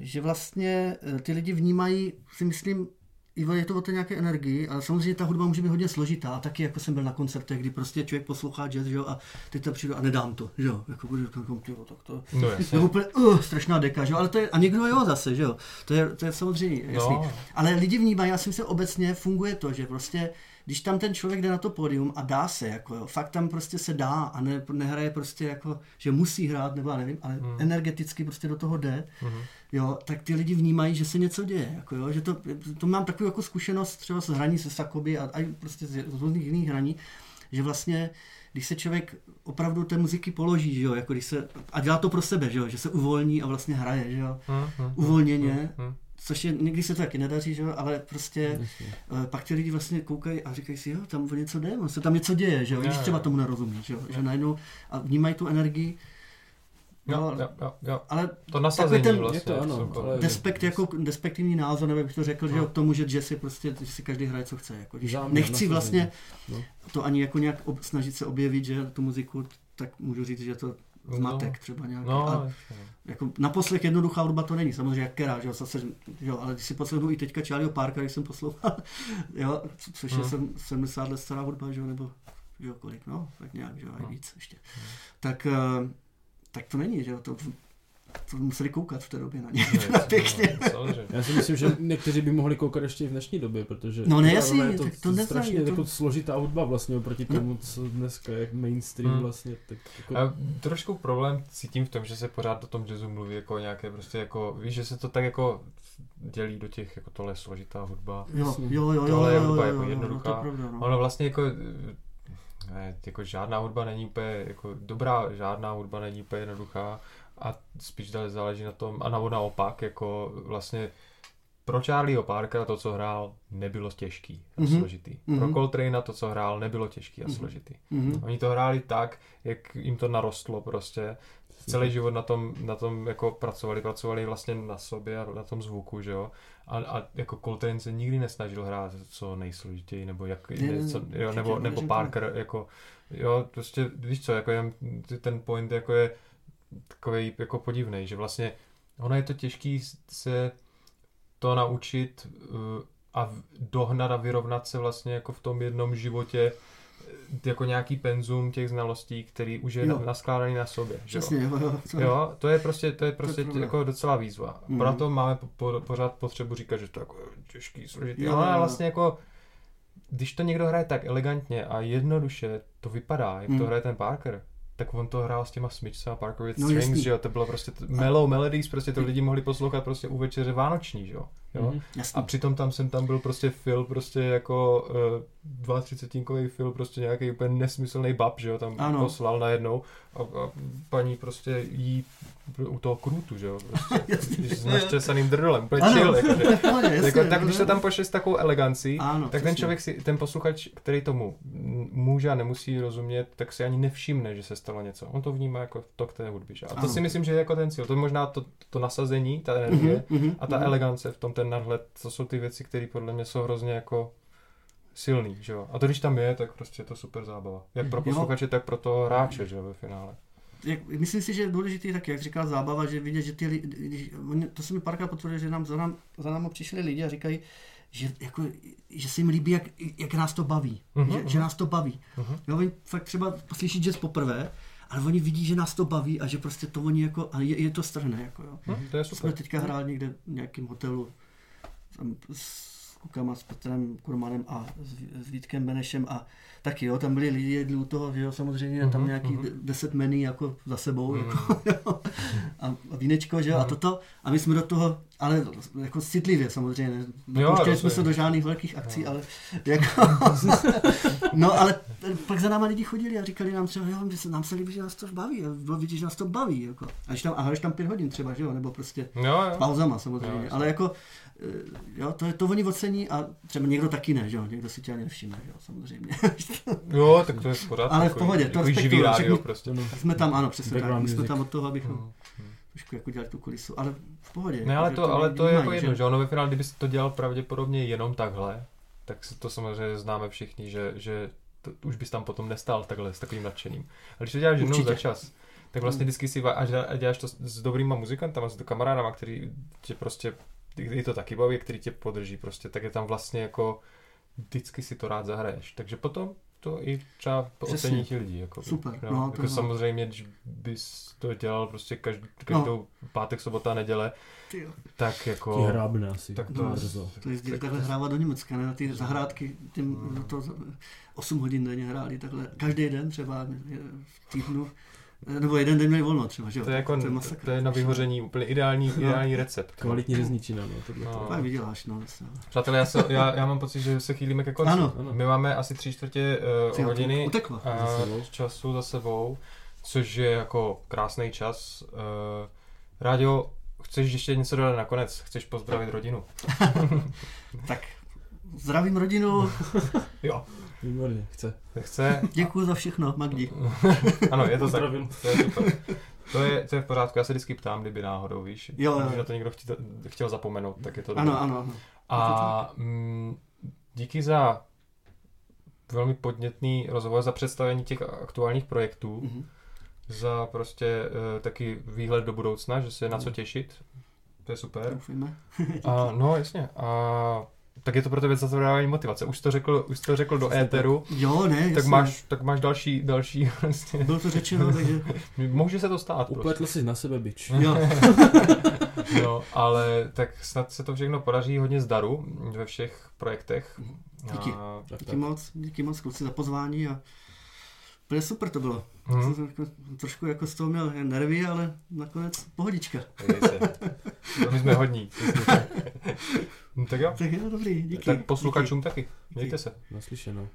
že vlastně eh, ty lidi vnímají, si myslím, je to o té nějaké energii, ale samozřejmě ta hudba může být hodně složitá. A taky jako jsem byl na koncertech, kdy prostě člověk poslouchá jazz, že jo, a teď tam přijdu a nedám to, že jo, jako to, jako, tak to, No je jasně. úplně uh, strašná deka, že jo, ale to je, a někdo jo zase, že jo, to je, to je samozřejmě jasný. No, Ale lidi vnímají, já si myslím, obecně funguje to, že prostě, když tam ten člověk jde na to pódium a dá se, jako jo, fakt tam prostě se dá a ne, nehraje prostě jako, že musí hrát, nebo já nevím, ale Hmm. energeticky prostě do toho jde, mhm. jo, tak ty lidi vnímají, že se něco děje, jako jo, že to, to mám takovou jako zkušenost třeba s hraní se Sakoby a, a prostě z, z různých jiných hraní, že vlastně když se člověk opravdu té muziky položí, že jo, jako když se, a dělá to pro sebe, že jo, že se uvolní a vlastně hraje, že jo, Hm, hm, uvolněně, hm. Což je, někdy se to taky nedaří, že jo, ale prostě Jasně. eh, pak ty lidi vlastně koukají a říkají si, jo, tam o něco jde, se tam něco děje, že jo, když třeba tomu nerozumí, že jo, že najednou a vnímají tu energii, Jo, no, jo, jo, jo. ale To nasazení ten- vlastně. to ano, ale- despekt jako despektivní názor, nebo bych to řekl, že No. jo, k tomu, že jazz je prostě, že si každý hraje, co chce, jako, když Záměr, nechci nasazení. vlastně No. to ani jako nějak ob, snažit se objevit, že tu muziku, tak můžu říct, že to zmatek třeba nějaký. No, a, jako na poslech jednoduchá hudba to není, samozřejmě jak Kera, že jo, zase, že jo, ale když si poslechnu i teďka Charlieho Parka, když jsem poslouchal, *laughs* jo, co- což je Hmm. sem- 70 let stará hudba, že jo, nebo že jo, kolik, no, tak nějak, že jo, i Hmm. víc ještě. Tak, eh, tak to není, že jo, to, to museli koukat v té době na ně, No, teda jasně, *laughs* pěkně. no, samozřejmě. Já si myslím, že někteří by mohli koukat ještě i v dnešní době, protože No ne, ona jasně, je to, tak to neznají, strašně to- jako složitá hudba vlastně oproti No. tomu, co dneska je mainstream Hmm. vlastně. Tak jako, A trošku problém cítím v tom, že se pořád o tom jazzu mluví jako nějaké prostě jako, víš, že se to tak jako dělí do těch, jako tohle je složitá hudba. Jo, jo, jo, jo, Tohle je jo, hudba jo, jako jo, no, jednoduchá. to je pravda, no. Ono vlastně jako, ne, jako žádná hudba není úplně jako dobrá, žádná hudba není úplně jednoduchá a spíš dále záleží na tom, a na naopak, jako vlastně pro Charlieho Parkera to, co hrál, nebylo těžký a Mhm. složitý. Pro Mhm. Coltrane to, co hrál, nebylo těžký a Mhm. složitý. Mhm. Oni to hráli tak, jak jim to narostlo prostě. Celý život na tom, na tom jako pracovali, pracovali vlastně na sobě a na tom zvuku, že jo. A, a jako Coltrane se nikdy nesnažil hrát co nejsložitěji, nebo jak, Ne, ne, co, jo, nebo, nebo nevěřím Parker, jako, jo, prostě, víš co, jako jen, ten point jako je takový jako podivný, že vlastně ono je to těžký se to naučit uh, a dohnat a vyrovnat se vlastně jako v tom jednom životě eh, jako nějaký penzum těch znalostí, který už je Jo. na, naskládaný na sobě. že jo. Přesně, jo, jo, co- Jo, to je prostě, to je prostě pravda. jako docela výzva. Mhm. Proto máme po, po, pořád potřebu říkat, že to je jako těžký, složitý. Jo, Ale jo. vlastně jako, když to někdo hraje tak elegantně a jednoduše to vypadá, jak Mhm. to hraje ten Parker, tak on to hrál s těma smyčcema Parker with No, Strings, jasný. že jo, to bylo prostě t- mellow melodies, prostě to lidi mohli poslouchat prostě u večeře vánoční, že jo. Jo? Mhm. Jasný. A přitom tam jsem tam byl prostě Phil, prostě jako uh, 32 Phil, prostě nějaký úplně nesmyslný bab, že jo, tam Ano. poslal najednou a, a paní prostě jí u toho krůtu, že jo, prostě, *laughs* s naštěsaným drdelem, úplně Ano. chill, jako, že, jako, tak když to tam pošle s takovou elegancí, ano, tak ten člověk si, ten posluchač, který tomu může a nemusí rozumět, tak si ani nevšimne, že se stalo něco. On to vnímá jako to k té hudbě. Že? A to Ano. si myslím, že je jako ten cíl. To je možná to, to nasazení, ta energie Mhm, mhm, a ta mhm. elegance v tom, ten nadhled, to jsou ty věci, které podle mě jsou hrozně jako silný, že jo. A to když tam je, tak prostě je to super zábava. Jak pro posluchače, tak pro toho hráče, že jo, ve finále. jak, myslím si, že je důležitý tak, jak říkal zábava, že vidět, že ty lidi, to se mi párkrát potvrdilo, že nám za, nám za námi přišli lidi a říkají, že, jako, že se jim líbí, jak, jak nás to baví. Mhm, že, mhm. že nás to baví. Mhm. Jo, oni fakt třeba slyší jazz poprvé, ale oni vidí, že nás to baví a že prostě to oni jako, a je, je to strhne. Jako, jo. Hm, to je Jsme super. teďka hráli někde v nějakém hotelu tam s klukama, s Petrem Kurmanem a s, s Vítkem Benešem a taky jo, tam byli lidi jedli u toho, že jo, samozřejmě tam Mhm, nějaký de- deset menu jako za sebou Mhm. jako, *laughs* jo, a, a vínečko, že jo, a Mhm. toto a my jsme do toho, ale jako citlivě samozřejmě, nepouštěli jsme se do žádných velkých akcí, Jo. ale jako, *laughs* no ale pak za náma lidi chodili a říkali nám třeba, jo, že se, nám se líbí, že nás to baví, a bylo vidět, že nás to baví, jako. A když tam, a tam pět hodin třeba, že jo, nebo prostě Jo, jo. pauzama samozřejmě, Jo, ale jako, jo, to, to oni ocení a třeba někdo taky ne, že jo, někdo si tě ani nevšimne, že jo, samozřejmě. *laughs* Jo, tak to je v pořádku. Ale v jako- pohodě, to jako živý respektuju, rádio prostě. No, jsme tam, ano, přesně tak, my jsme tam od toho, abychom Mhm. trošku jako dělali tu kulisu, ale v pohodě. Ne, ale že to, ale to je jako jedno, že ono ve finále, kdyby to dělal pravděpodobně jenom takhle, tak si to samozřejmě známe všichni, že, že to, už bys tam potom nestál takhle s takovým nadšením. Ale když to děláš jednou za čas, tak vlastně Hmm. vždycky si va- a dělá- a děláš to s- s dobrýma muzikantama, s kamarádama, který tě prostě, který to taky baví, který tě podrží prostě, tak je tam vlastně jako vždycky si to rád zahraješ. Takže potom to i třeba Přesně. ocení ti lidi. Jako, Super, Jo? no, to jako samozřejmě, když bys to dělal prostě každou, každou pátek, sobota, neděle, Ty jo. tak Ti jako... hrábne asi. Tak to- No, brzo. To jezdili takhle hrávat do Německa, ne? Na ty zahrádky, tím, Hmm. to 8 hodin denně hráli takhle, každý den třeba v týdnu, nebo jeden den měli volno třeba, že jo? To je, jako, to je, masakr. to je na vyhoření úplně ideální, No. ideální recept. Kvalitní řezničina, no, tohle. No. to. Tak vyděláš, no. Přátelé, já, se, já, já mám pocit, že se chýlíme ke konci. Ano. Ano. My máme asi tři čtvrtě uh, hodiny Uteklo. a Za sebou. času za sebou, což je jako krásný čas. Uh, Rádio, chceš ještě něco dodat nakonec? Chceš pozdravit rodinu? *laughs* Tak, zdravím rodinu, *laughs* Jo. Výborně, chce. Chce? děkuji za všechno, Magdi. *laughs* Ano, je to tak. To je super. To je, to je v pořádku, já se vždycky ptám, kdyby náhodou, víš. Jo, jo. Když na to někdo chtěl, chtěl zapomenout, tak je to dobré. Ano, ano, ano. A mm, díky za velmi podnětný rozhovor, za představení těch aktuálních projektů, Mhm. za prostě uh, taky výhled do budoucna, že se je na co těšit. To je super. Doufujeme. A, no, jasně. A tak je to pro tebe zase dávání motivace. Už to řekl, už to řekl do éteru, Jo, ne, tak jasně. máš, tak máš další, další *laughs* vlastně. Bylo to řečeno, takže *laughs* Může se to stát. Prostě. Upletl jsi na sebe bič. *laughs* jo. No, ale tak snad se to všechno podaří hodně zdaru ve všech projektech. Díky. A, Tak, Díky tak. moc, díky moc kluci za pozvání a úplně super to bylo. hm, Jsem jako, trošku jako z toho měl nervy, ale nakonec pohodička. se. *laughs* My jsme hodní. No, *laughs* tak jo. Tak jo, dobrý, díky. Tak posluchačům taky. Mějte se. Naslyšenou.